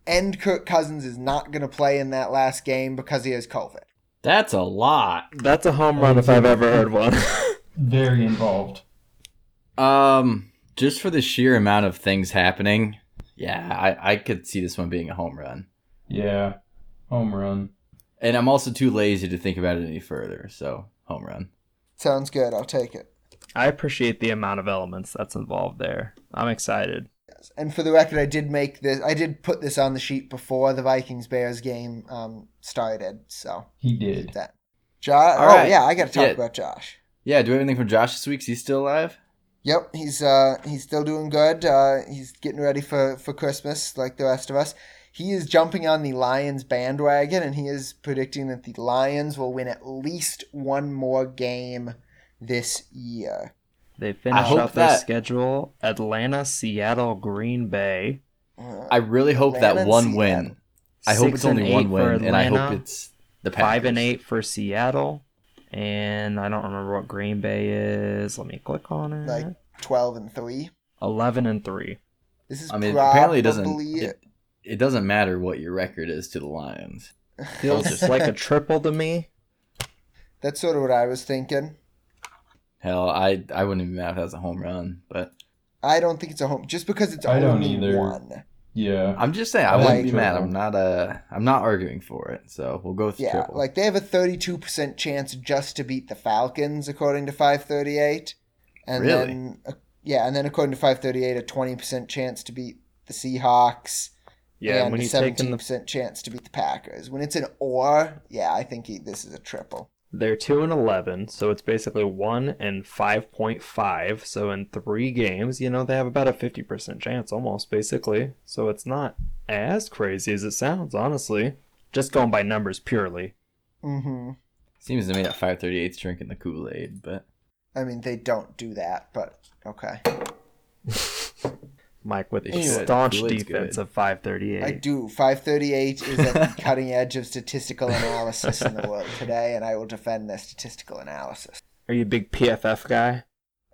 And Kirk Cousins is not going to play in that last game because he has COVID. That's a lot. That's a home run if I've ever heard one. Very involved. Um, just for the sheer amount of things happening, yeah, I, I could see this one being a home run. Yeah. Home run. And I'm also too lazy to think about it any further, so home run. Sounds good. I'll take it. I appreciate the amount of elements that's involved there. I'm excited. Yes. And for the record, I did make this. I did put this on the sheet before the Vikings Bears game um, started. So He did. that. Josh. All oh right. yeah, I got to talk Yeah. about Josh. Yeah, do we have anything from Josh this week? Is he still alive? Yep, he's uh he's still doing good. Uh, he's getting ready for for Christmas like the rest of us. He is jumping on the Lions bandwagon, and he is predicting that the Lions will win at least one more game this year. They finish hope out their that- schedule Atlanta, Seattle, Green Bay. Uh, I really hope Atlanta that one Seattle. win. I hope it's only one eight for win, and I hope it's the Packers. Five and eight for Seattle. And I don't remember what Green Bay is. Let me click on it. like twelve and three. Eleven and three. This is I mean, probably apparently it doesn't. It, it doesn't matter what your record is to the Lions. Feels just like a triple to me. That's sort of what I was thinking. Hell, I I wouldn't even mad if that's a home run, but I don't think it's a home just because it's I don't only either. one. Yeah. I'm just saying I I wouldn't like be mad. I'm not uh I'm not arguing for it, so we'll go with Yeah, triple. like they have a 32% chance just to beat the Falcons according to 538. And Really? then uh, yeah, and then according to 538 a 20% chance to beat the Seahawks Yeah, and when a you take in the 17% chance to beat the Packers. When it's an or, yeah, I think he, this is a triple. They're two and eleven, so it's basically one and five point five. So in three games, you know, they have about a fifty percent chance almost, basically. So it's not as crazy as it sounds, honestly. Just going by numbers purely. Mm hmm. Seems to me that 538's drinking the Kool Aid, but I mean, they don't do that, but okay. Mike with They the staunch Kool-Aid's defense good. of 538. I do. 538 is at the cutting edge of statistical analysis in the world today, and I will defend their statistical analysis. Are you a big PFF guy?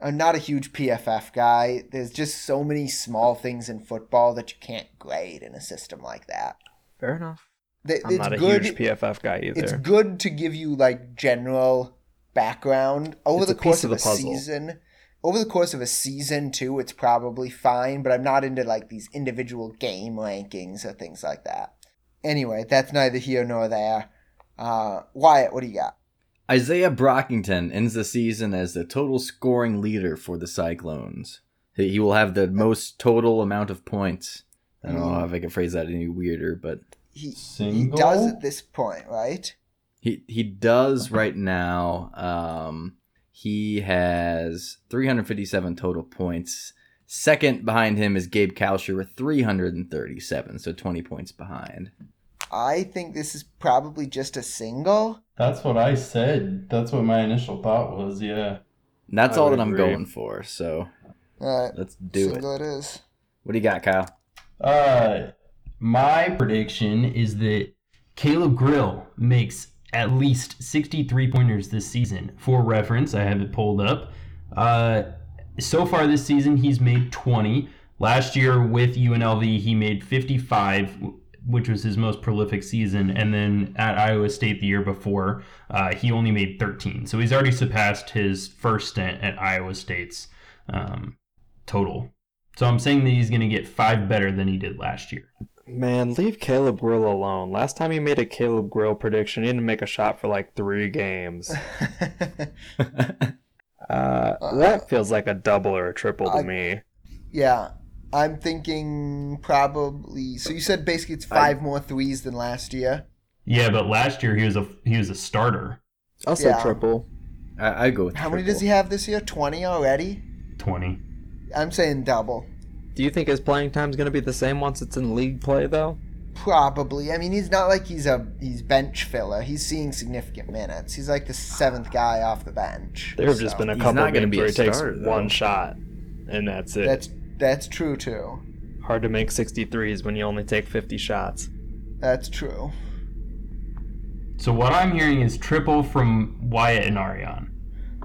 I'm not a huge PFF guy. There's just so many small things in football that you can't grade in a system like that. Fair enough. Th- I'm it's not a good. huge PFF guy either. It's good to give you like general background over It's the course piece of of a puzzle. season. Over the course of a season too, it's probably fine, but I'm not into like these individual game rankings or things like that. Anyway, that's neither here nor there. Uh, Wyatt, what do you got? Izaiah Brockington ends the season as the total scoring leader for the Cyclones. He he will have the most total amount of points. I don't know if I can phrase that any weirder, but He he does at this point, right? he he does right now. Um, he has 357 total points. Second behind him is Gabe Kalscheur with 337, so 20 points behind. I think this is probably just a single. That's what I said. That's what my initial thought was. Yeah. And that's I all that I'm agree. going for. So All right, let's do it. single it is. What do you got, Kyle? Uh, my prediction is that Caleb Grill makes at least 63 pointers this season. For reference, I have it pulled up. Uh, so far this season, he's made 20. Last year with UNLV, he made 55, which was his most prolific season. And then at Iowa State the year before, uh, he only made 13. So he's already surpassed his first stint at Iowa State's um, total. So I'm saying that he's going to get five better than he did last year. Man, leave Caleb Grill alone. Last time he made a Caleb Grill prediction, he didn't make a shot for like three games. Uh, that feels like a double or a triple to I- me. yeah, I'm thinking probably. So you said basically it's five more threes than last year. Yeah, but last year he was a he was a starter. I'll say Yeah. triple. I, I go with How many does he have this year? Twenty already. Twenty. I'm saying double. Do you think his playing time's going to be the same once it's in league play, though? Probably. I mean, he's not like he's a he's bench filler. He's seeing significant minutes. He's like the seventh guy off the bench. There have just been a He's couple not gonna games be where a he takes though. one shot, and that's it. That's that's true too. hard to make 63s when you only take 50 shots. That's true. So what I'm hearing is triple from Wyatt and Ariane.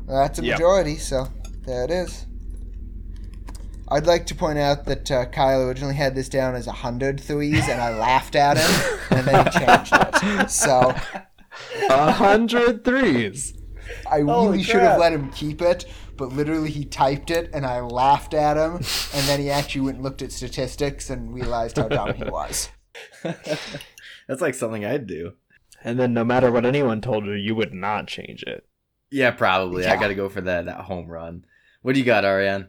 That's a Yep. majority, so there it is. I'd like to point out that uh, Kyle originally had this down as 100 threes, and I laughed at him, and then he changed it. So 100 threes. I Holy really should have let him keep it, but literally he typed it, and I laughed at him, and then he actually went and looked at statistics and realized how dumb he was. That's like something I'd do. And then no matter what anyone told you, you would not change it. Yeah, probably. I got to go for that that home run. What do you got, Ariane?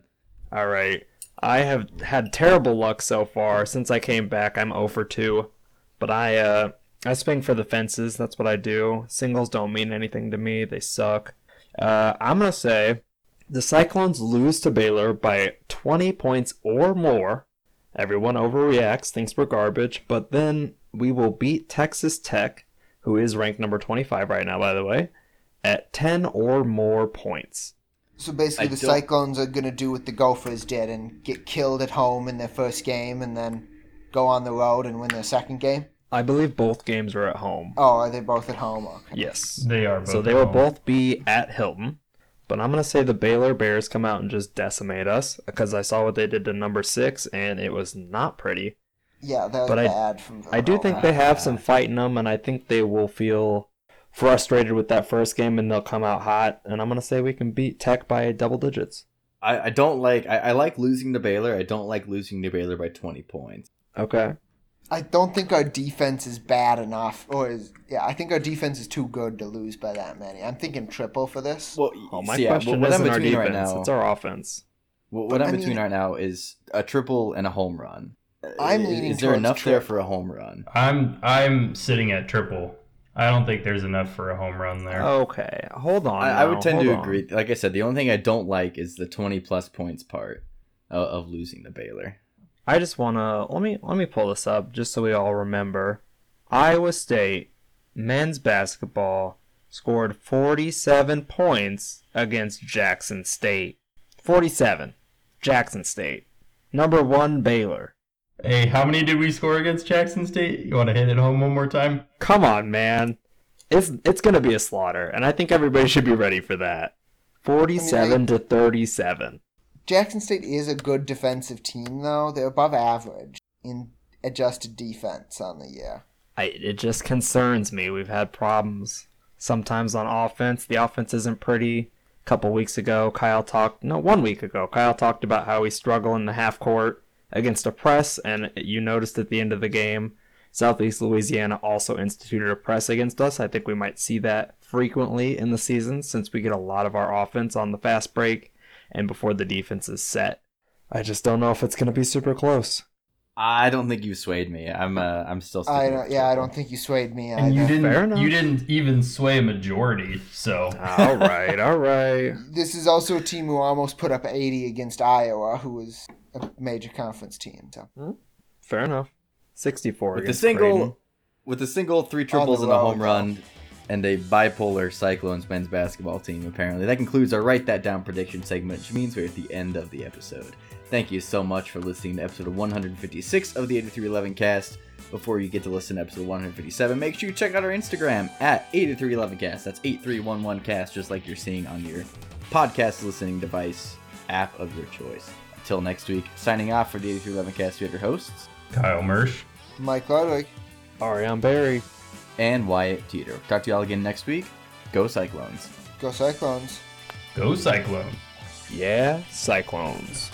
All right. I have had terrible luck so far since I came back. I'm 0 for 2. But I uh I swing for the fences. That's what I do. Singles don't mean anything to me. They suck. Uh, I'm to say the Cyclones lose to Baylor by 20 points or more. Everyone overreacts, thinks we're garbage, but then we will beat Texas Tech, who is ranked number 25 right now, by the way, at 10 or more points. So basically, I the don't- Cyclones are going to do what the Gophers did and get killed at home in their first game and then go on the road and win their second game. I believe both games are at home. Oh, are they both at home? Okay. Yes. They are both. So they at will home. both be at Hilton. But I'm going to say the Baylor Bears come out and just decimate us because I saw what they did to number six and it was not pretty. Yeah, that was But I- bad from I do think they have some fight in them and I think they will feel frustrated with that first game and they'll come out hot. And I'm going to say we can beat Tech by double digits. I, I don't like. I, I like losing to Baylor. I don't like losing to Baylor by twenty points. Okay. I don't think our defense is bad enough, or is yeah. I think our defense is too good to lose by that many. I'm thinking triple for this. Well, Well, my so yeah, question what I'm isn't our defense, right now. it's our offense. What, what I I'm mean- between right now is a triple and a home run. I'm Is- leaning Is there towards enough there for a home run? I'm I'm sitting at triple. I don't think there's enough for a home run there. Okay. Hold on. I, I would tend hold to on. agree. Like I said, the only thing I don't like is the 20 plus points part of, of losing the Baylor. I just wanna let me let me pull this up just so we all remember. Iowa State men's basketball scored 47 points against Jackson State. 47. Jackson State. Number 1 Baylor. Hey, how many did we score against Jackson State? You want to hit it home one more time? Come on, man. It's it's going to be a slaughter and I think everybody should be ready for that. 47 to 37. Jackson State is a good defensive team, though. They're above average in adjusted defense on the year. I, it just concerns me. We've had problems sometimes on offense. The offense isn't pretty. A couple weeks ago, Kyle talked, no, one week ago, Kyle talked about how we struggle in the half court against a press, and you noticed at the end of the game, Southeast Louisiana also instituted a press against us. I think we might see that frequently in the season since we get a lot of our offense on the fast break and before the defense is set. I just don't know if it's going to be super close. I don't think you swayed me. I'm uh, I'm still. I don't, yeah, I don't think you swayed me And you didn't enough. you didn't even sway a majority, so all right, all right. This is also a team who almost put up 80 against Iowa, who was a major conference team. So Fair enough. 64 with the against single, Creighton. with the single, three triples and a home run, and a bipolar Cyclones men's basketball team. Apparently, that concludes our write that down prediction segment, which means we're at the end of the episode. Thank you so much for listening to episode 156 of the 8311 cast. Before you get to listen to episode 157, make sure you check out our Instagram at 8311cast. That's 8311cast, just like you're seeing on your podcast listening device app of your choice. Until next week, signing off for the 8311 cast, we have your hosts Kyle Mersch. Mike Ludwig. Ariane Barry. and Wyatt Teeter. Talk to y'all again next week. Go Cyclones. Go Cyclones. Go Cyclone. Yeah, Cyclones.